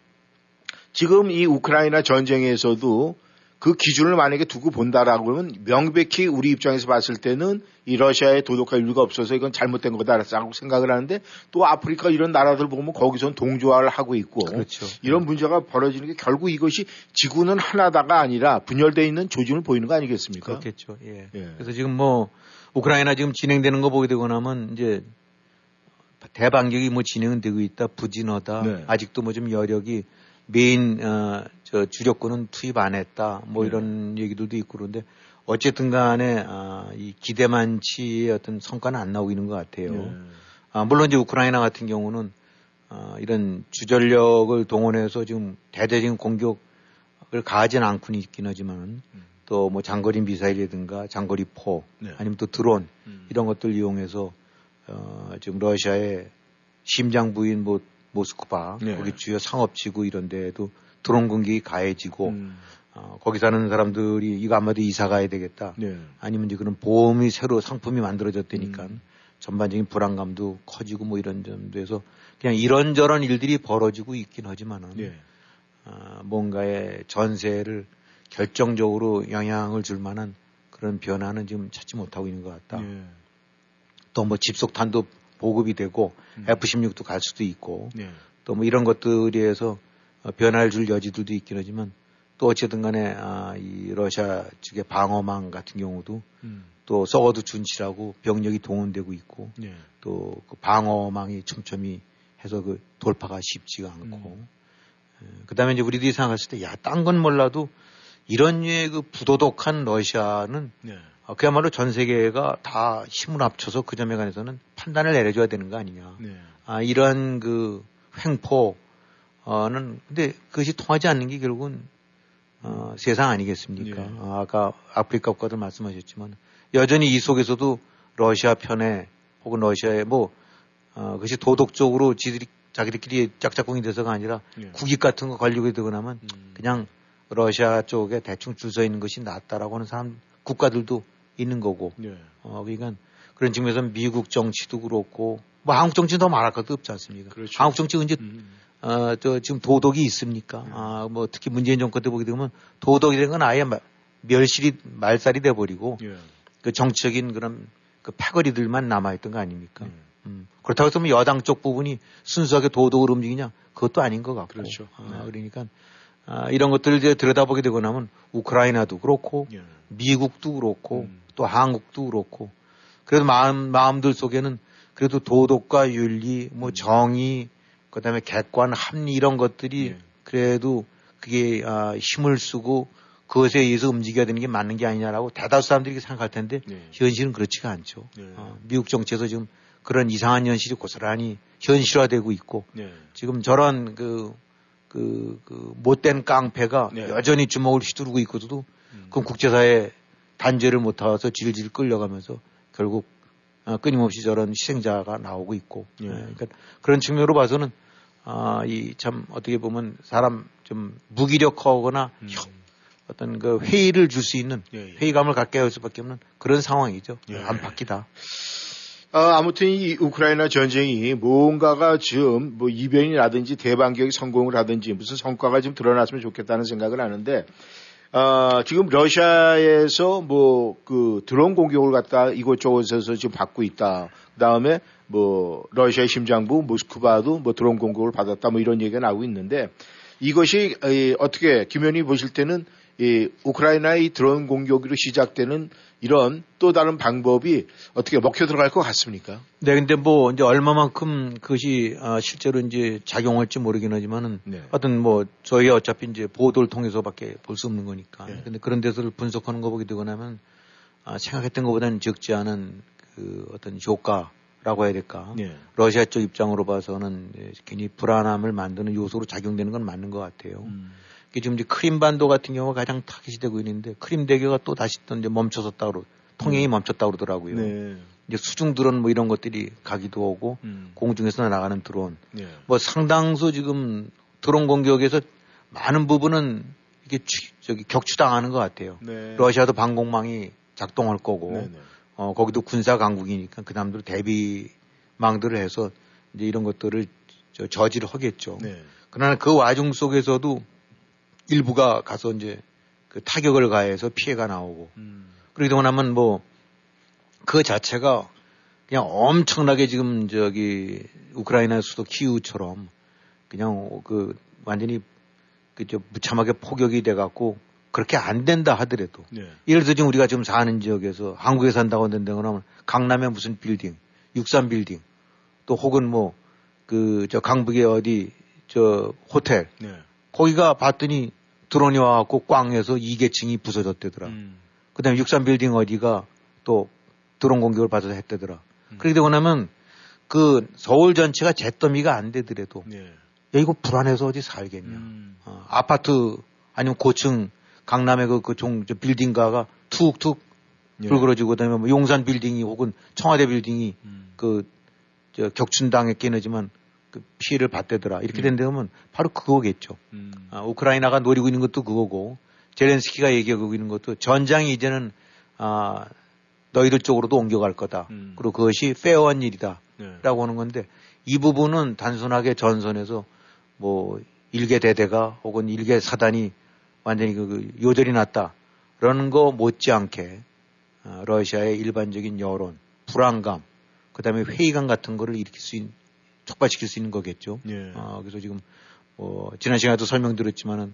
지금 이 우크라이나 전쟁에서도 그 기준을 만약에 두고 본다라고 하면 명백히 우리 입장에서 봤을 때는 이 러시아의 도덕과 윤리가 없어서 이건 잘못된 거다라고 생각을 하는데 또 아프리카 이런 나라들 보면 거기선 동조화를 하고 있고 그렇죠. 이런 문제가 벌어지는 게 결국 이것이 지구는 하나다가 아니라 분열되어 있는 조짐을 보이는 거 아니겠습니까? 그렇겠죠. 예. 예. 그래서 지금 뭐 우크라이나 지금 진행되는 거 보게 되고 나면 이제 대반격이 뭐 진행은 되고 있다 부진하다 네. 아직도 뭐 좀 여력이 메인 어, 저 주력군은 투입 안 했다 뭐 네. 이런 얘기들도 있고 그런데 어쨌든 간에 아, 이 기대만치의 어떤 성과는 안 나오고 있는 것 같아요. 네. 아, 물론 이제 우크라이나 같은 경우는 아, 이런 주전력을 동원해서 지금 대대적인 공격을 가하지는 않고는 있긴 하지만 음. 또뭐 장거리 미사일이라든가 장거리 포 네. 아니면 또 드론 음. 이런 것들 이용해서 어, 지금 러시아의 심장 부인 뭐 모스크바 네. 거기 주요 상업지구 이런 데에도 드론 공격이 가해지고 음. 어, 거기 사는 사람들이 이거 아마도 이사 가야 되겠다. 네. 아니면 이제 그런 보험이 새로 상품이 만들어졌다니까 음. 전반적인 불안감도 커지고 뭐 이런 점도에서 그냥 이런저런 일들이 벌어지고 있긴 하지만은 네. 어, 뭔가의 전세를 결정적으로 영향을 줄 만한 그런 변화는 지금 찾지 못하고 있는 것 같다. 네. 또뭐 집속 탄도 보급이 되고 음. F-16도 갈 수도 있고 네. 또뭐 이런 것들에 의해서 변화를 줄 여지들도 있긴 하지만 또 어쨌든 간에 아, 이 러시아 측의 방어망 같은 경우도 음. 또 썩어도 준치라고 병력이 동원되고 있고 네. 또그 방어망이 촘촘히 해서 그 돌파가 쉽지가 않고 음. 그 다음에 이제 우리들이 생각했을 때 야, 딴 건 몰라도 이런 류의 그 부도덕한 러시아는 네. 어, 그야말로 전 세계가 다 힘을 합쳐서 그 점에 관해서는 판단을 내려줘야 되는 거 아니냐. 네. 아, 이런 그 횡포, 어는 근데 그것이 통하지 않는 게 결국은 어, 세상 아니겠습니까? 네. 아, 아까 아프리카 국가들 말씀하셨지만 여전히 이 속에서도 러시아 편에 혹은 러시아의 뭐 어, 그것이 도덕적으로 지들이 자기들끼리 짝짝꿍이 돼서가 아니라 네. 국익 같은 거 걸리게 되고 나면 음. 그냥 러시아 쪽에 대충 줄 서 있는 것이 낫다라고 하는 사람 국가들도 있는 거고. 네. 어, 그러니까 그런 측면에서 미국 정치도 그렇고 뭐 한국 정치는 더 말할 것도 없지 않습니까? 그렇죠. 한국 정치 언제 음. 어, 저 지금 도덕이 있습니까? 음. 아, 뭐 특히 문재인 정권 때 보게 되면 도덕이 된건 아예 멸실이 말살이 돼 버리고 예. 그 정치적인 그런 그 패거리들만 남아 있던 거 아닙니까? 음. 음. 그렇다고 해서 뭐 여당 쪽 부분이 순수하게 도덕을 움직이냐? 그것도 아닌 것 같고. 그렇죠. 아, 네. 그러니까 아, 이런 것들을 이제 들여다보게 되고 나면 우크라이나도 그렇고 예. 미국도 그렇고 음. 또 한국도 그렇고 그래도 마음 마음들 속에는 그래도 도덕과 윤리, 뭐 음. 정의, 그다음에 객관, 합리 이런 것들이 예. 그래도 그게 아, 힘을 쓰고 그것에 의해서 움직여야 되는 게 맞는 게 아니냐라고 대다수 사람들이 생각할 텐데 예. 현실은 그렇지가 않죠. 예. 어, 미국 정치에서 지금 그런 이상한 현실이 고스란히 현실화되고 있고 예. 지금 저런 그 그, 그 못된 깡패가 네. 여전히 주먹을 휘두르고 있고도 음. 그럼 국제사회 단죄를 못하서 질질 끌려가면서 결국 어, 끊임없이 저런 희생자가 나오고 있고 예. 네. 그러니까 그런 측면으로 봐서는 아, 이 참 어떻게 보면 사람 좀 무기력하거나 음. 어떤 그 회의를 줄 수 있는 예, 예. 회의감을 갖게 할 수밖에 없는 그런 상황이죠. 예. 안팎이다. 아, 아무튼 이 우크라이나 전쟁이 뭔가가 지금 뭐 이변이라든지 대반격이 성공을 하든지 무슨 성과가 좀 드러났으면 좋겠다는 생각을 하는데 어, 지금 러시아에서 뭐 그 드론 공격을 갖다 이곳저곳에서 지금 받고 있다. 그 다음에 뭐 러시아의 심장부 모스크바도 뭐 드론 공격을 받았다 뭐 이런 얘기가 나오고 있는데 이것이 어떻게 김현이 보실 때는 이 우크라이나의 드론 공격으로 시작되는 이런 또 다른 방법이 어떻게 먹혀 들어갈 것 같습니까? 네, 근데 뭐 이제 얼마만큼 그것이 아, 실제로 이제 작용할지 모르긴 하지만은 네. 어떤 뭐 저희 어차피 이제 보도를 통해서밖에 볼 수 없는 거니까. 네. 근데 그런 데서를 분석하는 거 보게 되고 나면 아, 생각했던 것보다는 적지 않은 그 어떤 효과라고 라고 해야 될까. 예. 러시아 쪽 입장으로 봐서는 괜히 불안함을 만드는 요소로 작용되는 건 맞는 것 같아요. 음. 지금 이제 크림반도 같은 경우가 가장 타깃이 되고 있는데 크림 대교가 또 다시 또 이제 멈춰섰다 그러 통행이 음. 멈췄다 그러더라고요. 네. 이제 수중 드론 뭐 이런 것들이 가기도 오고 음. 공중에서 나가는 드론 예. 뭐 상당수 지금 드론 공격에서 많은 부분은 이게 취- 저기 격추당하는 것 같아요. 네. 러시아도 방공망이 작동할 거고 네, 네. 어 거기도 군사 강국이니까 그 남들 대비망들을 해서 이제 이런 것들을 저 저지를 하겠죠. 네. 그러나 그 와중 속에서도 일부가 가서 이제 그 타격을 가해서 피해가 나오고 음. 그러고 나면 뭐 그 자체가 그냥 엄청나게 지금 저기 우크라이나 수도 키우처럼 그냥 그 완전히 그저 무참하게 포격이 돼 갖고 그렇게 안 된다 하더라도 네. 예를 들어 지금 우리가 지금 사는 지역에서 한국에 산다고 한다거나 하면 강남에 무슨 빌딩, 육산 빌딩 또 혹은 뭐 그 저 강북에 어디 저 호텔 네. 거기가 봤더니 드론이 와갖고 꽝 해서 2계층이 부서졌대더라. 음. 그 다음에 육산 빌딩 어디가 또 드론 공격을 받아서 했대더라. 음. 그렇게 되고 나면 그 서울 전체가 잿더미가 안 되더라도 네. 야, 이거 불안해서 어디 살겠냐. 음. 어, 아파트 아니면 고층 강남의 그, 그 종, 저 빌딩가가 툭툭 예. 불그러지고 그다음에 뭐 용산 빌딩이 혹은 청와대 빌딩이 음. 그, 저 격춘당했긴 하지만 그 피해를 받대더라. 이렇게 음. 된다면 바로 그거겠죠. 음. 아, 우크라이나가 노리고 있는 것도 그거고 제렌스키가 얘기하고 있는 것도 전장이 이제는 아, 너희들 쪽으로도 옮겨갈 거다. 음. 그리고 그것이 페어한 일이다. 네. 라고 하는 건데 이 부분은 단순하게 전선에서 뭐 일개 대대가 혹은 일개 사단이 완전히 그- 그 요절이 났다. 그러는 거 못지않게 어, 러시아의 일반적인 여론, 불안감, 그 다음에 회의감 같은 거를 일으킬 수 있는, 촉발시킬 수 있는 거겠죠. 예. 어, 그래서 지금 뭐 지난 시간에도 설명드렸지만은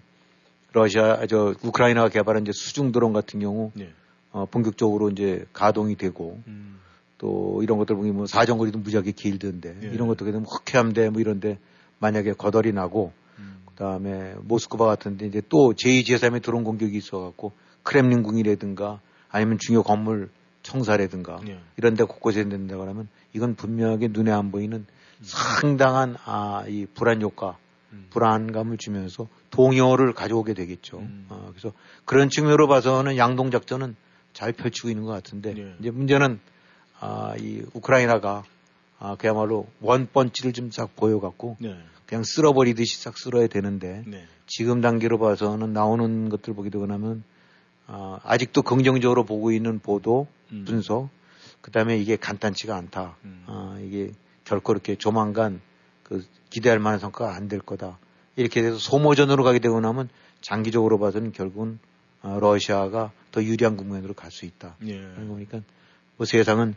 러시아 저 우크라이나가 개발한 이제 수중 드론 같은 경우 예. 어, 본격적으로 이제 가동이 되고 음. 또 이런 것들 보면 뭐 사정거리도 무지하게 길던데 예. 이런 것도 그냥 흑해함대 뭐 이런데 만약에 거덜이 나고 음. 그다음에 모스크바 같은데 이제 또 제2 제3의 드론 공격이 있어갖고 크렘린궁이라든가 아니면 중요 건물 청사라든가 예. 이런 데 곳곳에 된다고 하면 이건 분명하게 눈에 안 보이는 상당한 아, 이 불안 효과, 음. 불안감을 주면서 동요를 가져오게 되겠죠. 음. 어, 그래서 그런 측면으로 봐서는 양동 작전은 잘 펼치고 있는 것 같은데 예. 이제 문제는 아, 이 우크라이나가 아, 그야말로 원펀치를 좀 싹 보여갖고 네. 그냥 쓸어버리듯이 싹 쓸어야 되는데 네. 지금 단계로 봐서는 나오는 것들 보게 되고 나면 아, 아직도 긍정적으로 보고 있는 보도, 음. 분석, 그 다음에 이게 간단치가 않다. 음. 아, 이게 결코 이렇게 조만간 그 기대할 만한 성과가 안 될 거다. 이렇게 돼서 소모전으로 가게 되고 나면 장기적으로 봐서는 결국은 어, 러시아가 더 유리한 국면으로 갈 수 있다. 예. 그런 거니까 뭐 세상은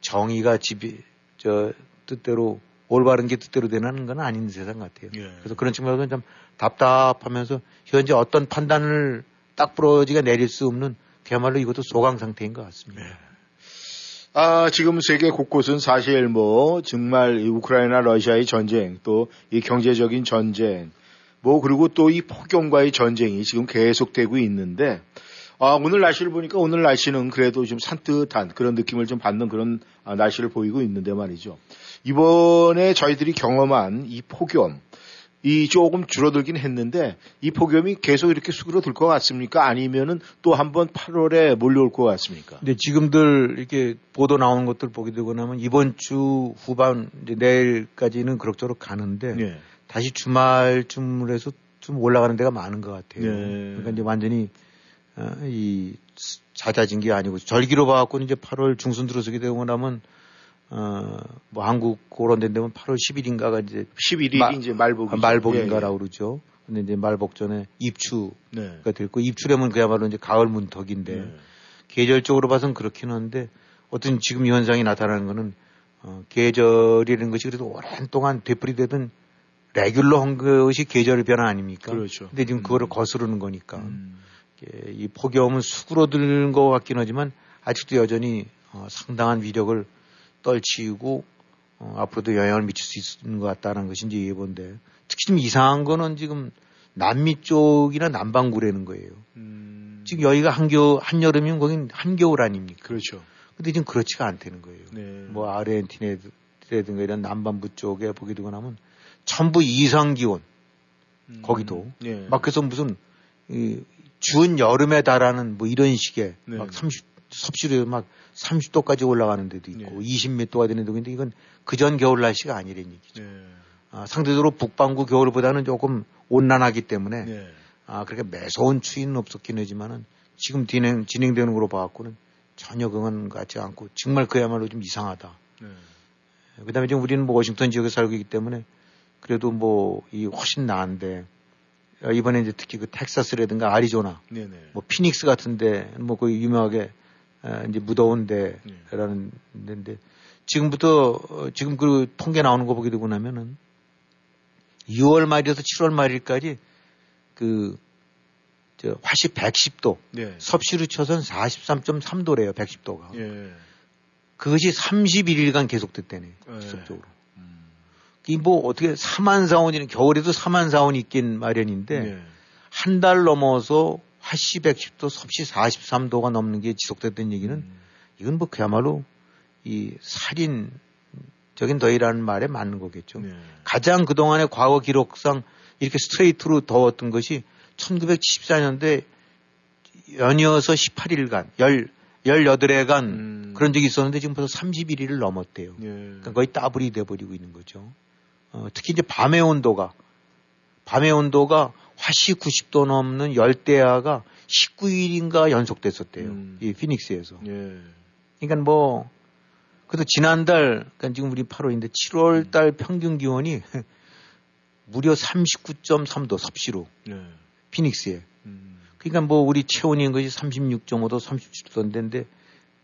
정의가 집이 저 뜻대로 올바른 게 뜻대로 되는 건 아닌 세상 같아요. 예. 그래서 그런 측면에서 좀 답답하면서 현재 어떤 판단을 딱 부러지게 내릴 수 없는 그야말로 이것도 소강 상태인 것 같습니다. 아, 지금 세계 곳곳은 사실 뭐 정말 이 우크라이나 러시아의 전쟁 또 이 경제적인 전쟁 뭐 그리고 또 이 폭염과의 전쟁이 지금 계속되고 있는데 아, 오늘 날씨를 보니까 오늘 날씨는 그래도 좀 산뜻한 그런 느낌을 좀 받는 그런 아, 날씨를 보이고 있는데 말이죠. 이번에 저희들이 경험한 이 폭염 이 조금 줄어들긴 했는데 이 폭염이 계속 이렇게 수그러들 것 같습니까? 아니면은 또 한 번 8월에 몰려올 것 같습니까? 근데 지금들 이렇게 보도 나오는 것들 보게 되고 나면 이번 주 후반 이제 내일까지는 그럭저럭 가는데 예. 다시 주말쯤 해서 좀 올라가는 데가 많은 것 같아요. 네. 그러니까 이제 완전히 어, 이 잦아진 게 아니고 절기로 봐갖고는 이제 8월 중순 들어서게 되고 나면 어, 뭐 한국 그런 데 되면 8월 10일인가가 이제 11일이 마- 이제. 아, 말복인가라고 예, 그러죠. 근데 이제 말복 전에 입추가 예. 네. 됐고 입추라면 그야말로 이제 가을 문턱인데 네. 계절적으로 봐서는 그렇긴 한데 어떤 지금 이 현상이 나타나는 거는 어, 계절이라는 것이 그래도 오랜 동안 되풀이 되던 레귤러한 것이 계절 변화 아닙니까? 그렇죠. 근데 지금 그거를 거스르는 거니까 음. 이 폭염은 수그러드는 것 같긴 하지만 아직도 여전히 어, 상당한 위력을 떨치고 어, 앞으로도 영향을 미칠 수 있는 것 같다는 것이 이제 예본데 특히 좀 이상한 거는 지금 남미 쪽이나 남반구라는 거예요. 음. 지금 여기가 한겨 한여름이면 거긴 한겨울 아닙니까? 그렇죠. 근데 지금 그렇지가 않다는 거예요. 네. 뭐 아르헨티나도 피닉스라든가 이런 남반부 쪽에 보게 되고 나면 전부 이상 기온 거기도 예. 막 그래서 무슨 이준 여름에 달하는 뭐 이런 식의 네. 막 30, 섭씨로 막 30도까지 올라가는 데도 있고 20몇 도가 되는 데도 있는데 이건 그전 겨울 날씨가 아니란 얘기죠. 예. 아, 상대적으로 북반구 겨울보다는 조금 온난하기 때문에 예. 아, 그렇게 매서운 추위는 없었긴 하지만은 지금 진행, 진행되는 거로 봐갖고는 전혀 그건 같지 않고 정말 그야말로 좀 이상하다. 네. 그 다음에 지금 우리는 뭐 워싱턴 지역에 살고 있기 때문에 그래도 뭐 이 훨씬 나은데 어, 이번에 이제 특히 그 텍사스라든가 아리조나 네네. 뭐 피닉스 같은데 뭐그 유명하게 어, 이제 무더운 데라는 데인데 지금부터 어, 지금 그 통계 나오는 거 보게 되고 나면은 6월 말에서 7월 말일까지 그 저 화씨 110도 네. 섭씨로 쳐선 43.3도래요 110도가 예. 그것이 31일간 계속됐다네 예. 지속적으로 이뭐 어떻게 4만 사원이는 겨울에도 4만 사원이 있긴 마련인데 네. 한달 넘어서 화씨 110도 섭씨 43도가 넘는 게 지속됐다는 얘기는 음. 이건 뭐 그야말로 이 살인적인 더위라는 말에 맞는 거겠죠. 네. 가장 그동안의 과거 기록상 이렇게 스트레이트로 더웠던 것이 1974년도에 연이어서 18일간, 열, 18회간 그런 적이 있었는데 지금 벌써 31일을 넘었대요. 예. 그러니까 거의 더블이 돼버리고 있는 거죠. 어, 특히 이제 밤의 온도가, 밤의 온도가 화씨 90도 넘는 열대야가 19일인가 연속됐었대요. 이 피닉스에서. 예. 그러니까 뭐, 그래도 지난달, 그러니까 지금 우리 8월인데 7월 달 평균 기온이 무려 39.3도 섭씨로 예. 피닉스에. 그러니까 뭐 우리 체온인 것이 36.5도, 37도인데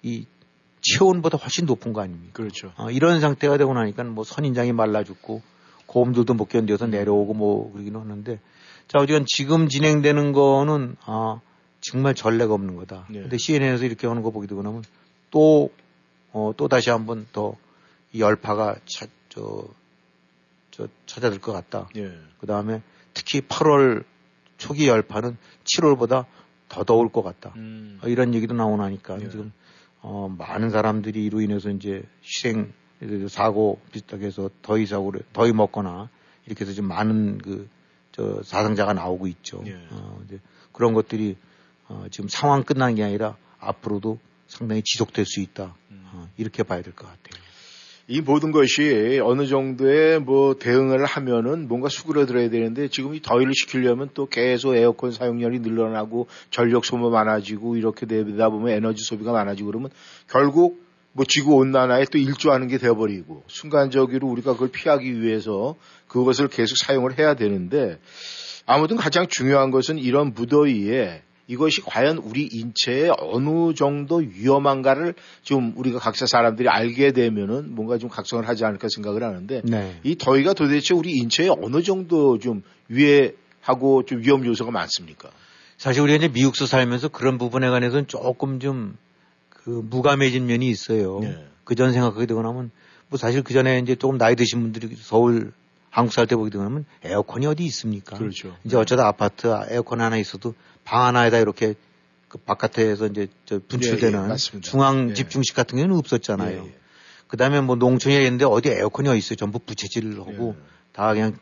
이 체온보다 훨씬 높은 거 아닙니까? 그렇죠. 어, 이런 상태가 되고 나니까 뭐 선인장이 말라 죽고 고음들도 못 견뎌서 내려오고 뭐 그러기는 하는데 자 어쨌든 지금 진행되는 거는 아 정말 전례가 없는 거다. 네. 근데 CNN에서 이렇게 하는 거 보게 되고 나면 또 어, 또 다시 한 번 더 이 열파가 차, 저, 저 찾아들 것 같다. 예. 그 다음에 특히 8월 초기 열파는 7월보다 더 더울 것 같다. 음. 어, 이런 얘기도 나오나니까 예. 지금 어, 많은 사람들이 이로 인해서 이제 희생 사고 비슷하게 해서 더위 사고를 더위 먹거나 이렇게 해서 좀 많은 그 저 사상자가 나오고 있죠. 예. 어, 이제 그런 것들이 어, 지금 상황 끝난 게 아니라 앞으로도 상당히 지속될 수 있다. 음. 어, 이렇게 봐야 될 것 같아요. 이 모든 것이 어느 정도의 뭐 대응을 하면은 뭔가 수그러들어야 되는데 지금 이 더위를 식히려면 또 계속 에어컨 사용량이 늘어나고 전력 소모 많아지고 이렇게 되다 보면 에너지 소비가 많아지고 그러면 결국 뭐 지구 온난화에 또 일조하는 게 되어버리고 순간적으로 우리가 그걸 피하기 위해서 그것을 계속 사용을 해야 되는데 아무튼 가장 중요한 것은 이런 무더위에 이것이 과연 우리 인체에 어느 정도 위험한가를 좀 우리가 각자 사람들이 알게 되면은 뭔가 좀 각성을 하지 않을까 생각을 하는데 네. 이 더위가 도대체 우리 인체에 어느 정도 좀 위해하고 좀 위험 요소가 많습니까? 사실 우리가 이제 미국서 살면서 그런 부분에 관해서는 조금 좀 그 무감해진 면이 있어요. 네. 그전 생각하게 되고 나면 뭐 사실 그 전에 이제 조금 나이 드신 분들이 서울 한국 살 때 보게 되고 나면 에어컨이 어디 있습니까? 그렇죠. 이제 어쩌다 아파트 에어컨 하나 있어도 방 하나에다 이렇게 그 바깥에서 이제 저 분출되는 예, 예. 중앙 예. 집중식 같은 경우는 없었잖아요. 예, 예. 그 다음에 뭐 농촌에 있는데 어디 에어컨이 어디 있어요. 전부 부채질을 하고 예. 다 그냥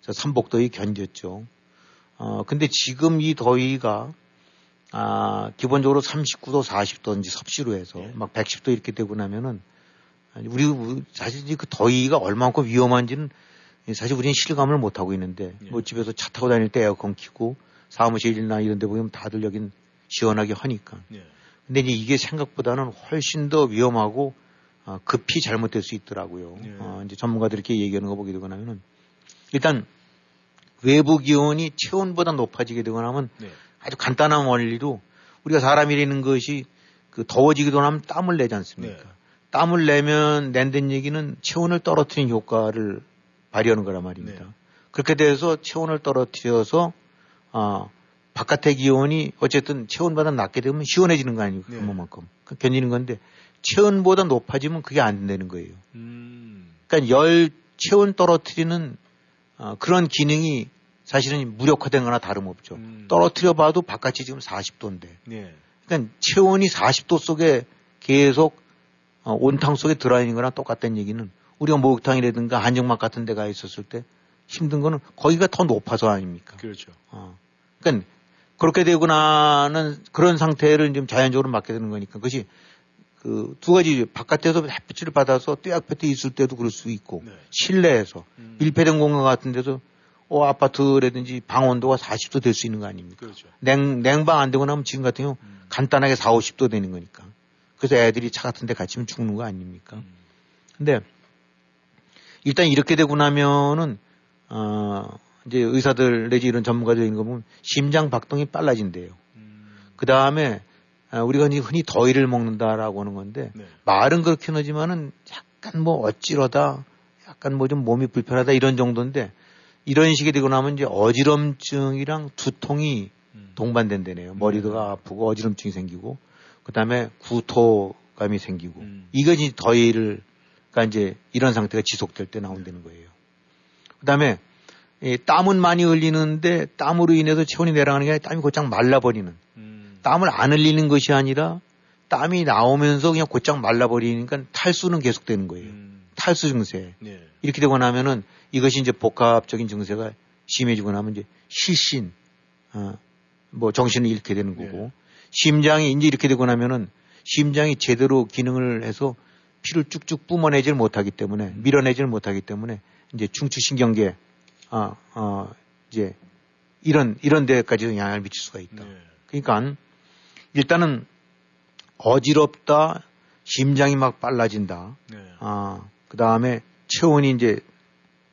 저 삼복더위 견뎠죠. 어, 근데 지금 이 더위가 아, 기본적으로 39도, 40도인지 섭씨로 해서 예. 막 110도 이렇게 되고 나면은 우리 사실 이제 그 더위가 얼마만큼 위험한지는 사실 우리는 실감을 못 하고 있는데 예. 뭐 집에서 차 타고 다닐 때 에어컨 켜고 사무실이나 이런 데 보면 다들 여긴 시원하게 하니까. 예. 근데 이제 이게 생각보다는 훨씬 더 위험하고 어, 급히 잘못될 수 있더라고요. 예. 어, 이제 전문가들이 이렇게 얘기하는 거 보게 되고 나면은 일단 외부 기온이 체온보다 높아지게 되거나 하면 네. 아주 간단한 원리로 우리가 사람이라는 것이 그 더워지기도 하면 땀을 내지 않습니까? 네. 땀을 내면 낸다는 얘기는 체온을 떨어뜨리는 효과를 발휘하는 거란 말입니다. 네. 그렇게 돼서 체온을 떨어뜨려서 아 바깥의 기온이 어쨌든 체온보다 낮게 되면 시원해지는 거 아니고 네. 그만큼 그 견디는 건데 체온보다 높아지면 그게 안 되는 거예요. 음. 그러니까 열 체온 떨어뜨리는 어, 그런 기능이 사실은 무력화된 거나 다름없죠. 음. 떨어뜨려 봐도 바깥이 지금 40도인데. 예. 그러니까 체온이 40도 속에 계속 어, 온탕 속에 들어있는 거랑 똑같다는 얘기는 우리가 목욕탕이라든가 한정막 같은 데가 있었을 때 힘든 거는 거기가 더 높아서 아닙니까? 그렇죠. 어. 그러니까 그렇게 되고 나는 그런 상태를 좀 자연적으로 맞게 되는 거니까 그것이 그 두 가지 바깥에서 햇빛을 받아서 떼약볕에 있을 때도 그럴 수 있고 네. 실내에서 음. 밀폐된 공간 같은 데서 어, 아파트라든지 방 온도가 40도 될 수 있는 거 아닙니까? 그렇죠. 냉, 냉방 안 되고 나면 지금 같은 경우 음. 간단하게 4, 50도 되는 거니까. 그래서 애들이 차 같은 데 갇히면 죽는 거 아닙니까? 음. 근데 일단 이렇게 되고 나면은 어 이제 의사들 내지 이런 전문가들 있는 거 보면 심장 박동이 빨라진대요. 음. 그 다음에 우리가 흔히- 흔히 더위를 먹는다라고 하는 건데 네. 말은 그렇긴 하지만은 약간 뭐 어찌러다 약간 뭐 좀 몸이 불편하다 이런 정도인데 이런 식이 되고 나면 이제 어지럼증이랑 두통이 음. 동반된다네요. 머리가 아프고 어지럼증이 생기고 그다음에 구토감이 생기고 음. 이것이 더위를 그러니까 이제 이런 상태가 지속될 때 나온다는 거예요. 그다음에 이 땀은 많이 흘리는데 땀으로 인해서 체온이 내려가는 게 아니라 땀이 곧장 말라버리는 음. 땀을 안 흘리는 것이 아니라 땀이 나오면서 그냥 곧장 말라버리니까 탈수는 계속되는 거예요. 음. 탈수 증세. 네. 이렇게 되고 나면은 이것이 이제 복합적인 증세가 심해지고 나면 이제 실신, 어, 뭐 정신을 잃게 되는 거고 네. 심장이 이제 이렇게 되고 나면은 심장이 제대로 기능을 해서 피를 쭉쭉 뿜어내질 못하기 때문에 음. 밀어내질 못하기 때문에 이제 중추신경계, 아, 어, 이제 이런 이런 데까지도 영향을 미칠 수가 있다. 네. 그러니까 일단은 어지럽다, 심장이 막 빨라진다. 네. 아, 그 다음에 체온이 이제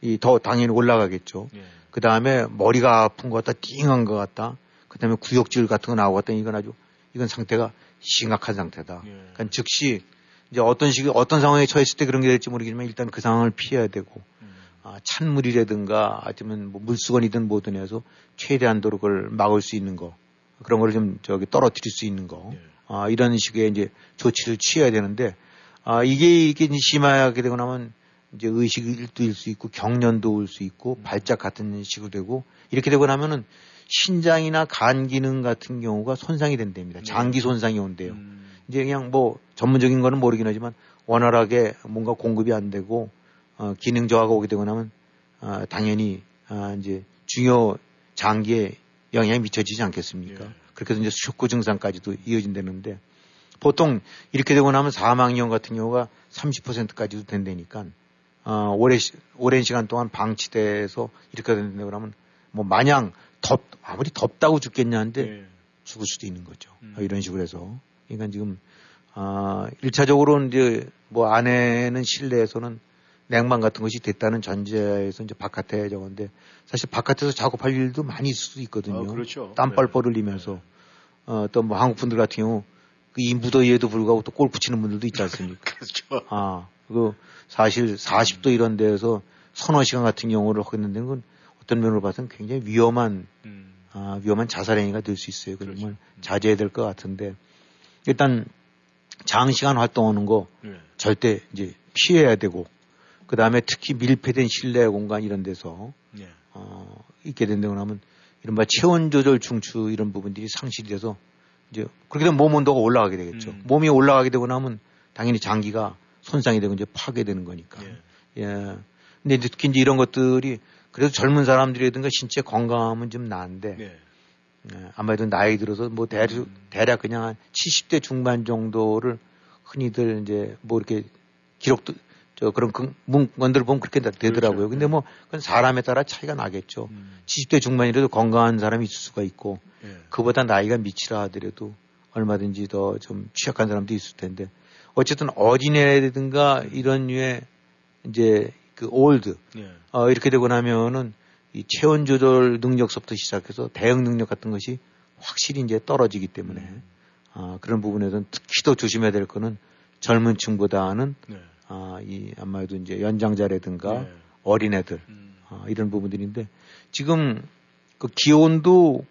이 더 당연히 올라가겠죠. 네. 그 다음에 머리가 아픈 것 같다, 띵한 것 같다. 그 다음에 구역질 같은 거 나오고 같다. 이건 아주 이건 상태가 심각한 상태다. 예. 그러니까 즉시 이제 어떤 시기 어떤 상황에 처했을 때 그런 게 될지 모르겠지만 일단 그 상황을 피해야 되고 음. 아, 찬물이라든가 아니면 뭐 물수건이든 뭐든 해서 최대한도로 그걸 막을 수 있는 거 그런 거를 좀 저기 떨어뜨릴 수 있는 거 예. 아, 이런 식의 이제 조치를 취해야 되는데 아, 이게 이게 심하게 되고 나면 이제 의식도 일 수 있고 경련도 올 수 있고 음. 발작 같은 식으로 되고 이렇게 되고 나면은 신장이나 간 기능 같은 경우가 손상이 된답니다. 장기 손상이 온대요. 음. 이제 그냥 뭐 전문적인 거는 모르긴 하지만 원활하게 뭔가 공급이 안 되고 어, 기능 저하가 오게 되고 나면 아, 당연히 아, 이제 중요 장기에 영향이 미쳐지지 않겠습니까? 예. 그렇게 해서 이제 쇼크 증상까지도 이어진다는데 보통 이렇게 되고 나면 사망령 같은 경우가 30%까지도 된다니까 어, 오래 시- 오랜 시간 동안 방치돼서 이렇게 된다고 그러면 뭐 마냥 덥 아무리 덥다고 죽겠냐는데 예. 죽을 수도 있는 거죠. 음. 어, 이런 식으로 해서. 그러니까 지금, 아, 1차적으로 이제 뭐 안에는 실내에서는 냉방 같은 것이 됐다는 전제에서 이제 바깥에 저건데 사실 바깥에서 작업할 일도 많이 있을 수 있거든요. 어, 그렇죠. 땀뻘뻘 흘리면서. 어, 또 뭐 한국 분들 같은 경우 그이 무더위에도 불구하고 또 골프 치는 분들도 있지 않습니까? 그렇죠. 아, 그 사실 40도 이런 데에서 서너 시간 같은 경우를 하겠는데 그건 어떤 면으로 봐서는 굉장히 위험한 음. 아, 위험한 자살 행위가 될 수 있어요. 그런 그렇죠. 걸 자제해야 될 것 같은데 일단 장시간 활동하는 거 예. 절대 이제 피해야 되고 그 다음에 특히 밀폐된 실내 공간 이런 데서 예. 어, 있게 된다고 하면 이른바 체온 조절 중추 이런 부분들이 상실이 돼서 이제 그렇게 되면 몸 온도가 올라가게 되겠죠. 음. 몸이 올라가게 되고 나면 당연히 장기가 손상이 되고 이제 파괴되는 거니까. 예. 예. 근데 이제 특히 이제 이런 것들이 그래도 젊은 사람들이라든가 신체 건강하면 좀 나은데 예. 예, 아무래도 나이 들어서 뭐 대략, 음. 대략 그냥 한 70대 중반 정도를 흔히들 이제 뭐 이렇게 기록도 저 그런 그 문건들 보면 그렇게 다 되더라고요. 그렇죠. 근데 뭐 그건 사람에 따라 차이가 나겠죠. 음. 70대 중반이라도 건강한 사람이 있을 수가 있고 예. 그보다 나이가 밑이라 하더라도 얼마든지 더 좀 취약한 사람도 있을 텐데 어쨌든 어린애라든가 이런 류의 이제 그 old 예. 어, 이렇게 되고 나면은 이 체온 조절 능력서부터 시작해서 대응 능력 같은 것이 확실히 이제 떨어지기 때문에 음. 아, 그런 부분에서는 특히 더 조심해야 될 거는 젊은 층보다는 네. 아, 이 아마도 이제 연장자라든가 예. 어린애들 음. 아, 이런 부분들인데 지금 그 기온도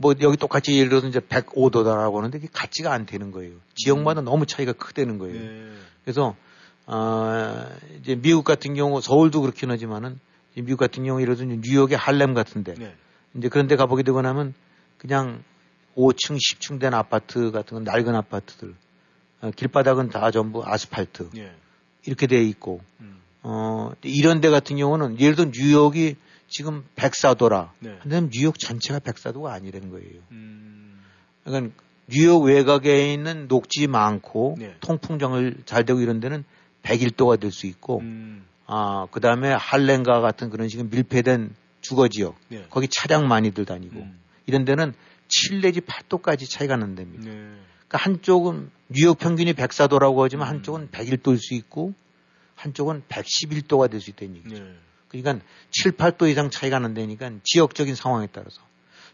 뭐 여기 똑같이 예를 들어서 이제 105도다라고 하는데 이게 같지가 않다는 거예요. 지역마다 너무 차이가 크다는 거예요. 예. 그래서 아 이제 미국 같은 경우 서울도 그렇긴 하지만은 미국 같은 경우 예를 들어서 뉴욕의 할렘 같은데 네. 이제 그런 데 가보게 되고 나면 그냥 5층, 10층 된 아파트 같은 건 낡은 아파트들 어, 길바닥은 다 전부 아스팔트 예. 이렇게 돼 있고 음. 어, 이런 데 같은 경우는 예를 들어 뉴욕이 지금 백사도라. 네. 근데 뉴욕 전체가 백사도가 아니라는 거예요. 음. 그러니까 뉴욕 외곽에 있는 녹지 많고 네. 통풍정을 잘 되고 이런 데는 101도가 될 수 있고 음. 아, 그 다음에 할렌가 같은 그런 식의 밀폐된 주거 지역. 네. 거기 차량 많이들 다니고 음. 이런 데는 7 내지 8도까지 차이가 난답니다. 네. 그러니까 한쪽은 뉴욕 평균이 104도라고 하지만 음. 한쪽은 101도일 수 있고 한쪽은 111도가 될 수 있다는 얘기죠. 네. 그러니까 7, 8도 이상 차이가 난다니까 지역적인 상황에 따라서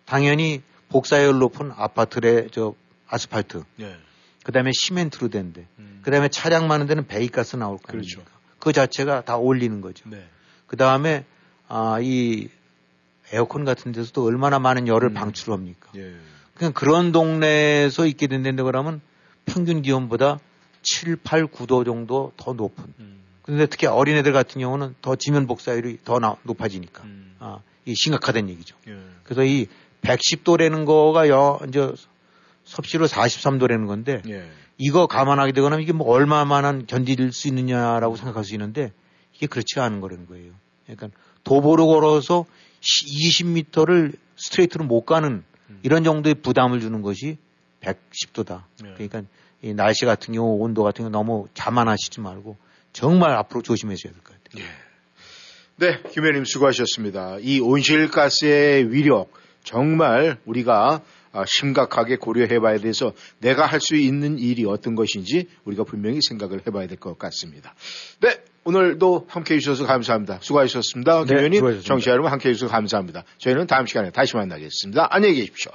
당연히 복사율 높은 아파트의 저 아스팔트 네. 그 다음에 시멘트로 된데 음. 그 다음에 차량 많은 데는 배기가스 나올 거 그렇죠. 그 자체가 다 올리는 거죠. 네. 그 다음에 아, 이 에어컨 같은 데서도 얼마나 많은 열을 음. 방출합니까? 예. 그냥 그런 동네에서 있게 된다는데 그러면 평균 기온보다 7, 8, 9도 정도 더 높은. 음. 그런데 특히 어린애들 같은 경우는 더 지면 복사율이 더 나- 높아지니까. 음. 아, 이 심각하다는 얘기죠. 예. 그래서 이 110도라는 거가 여, 이제 섭씨로 43도라는 건데 예. 이거 감안하게 되거나 이게 뭐 얼마만한 견딜 수 있느냐라고 생각할 수 있는데 이게 그렇지가 않은 거라는 거예요. 그러니까 도보로 걸어서 20m를 스트레이트로 못 가는 이런 정도의 부담을 주는 것이 110도다. 네. 그러니까 이 날씨 같은 경우 온도 같은 경우 너무 자만하시지 말고 정말 앞으로 조심하셔야 될 것 같아요. 네, 김현님 수고하셨습니다. 이 온실가스의 위력 정말 우리가 아, 심각하게 고려해 봐야 돼서 내가 할 수 있는 일이 어떤 것인지 우리가 분명히 생각을 해 봐야 될 것 같습니다. 네, 오늘도 함께 해주셔서 감사합니다. 수고하셨습니다. 네, 김현님. 정치 여러분 함께 해주셔서 감사합니다. 저희는 다음 시간에 다시 만나겠습니다. 안녕히 계십시오.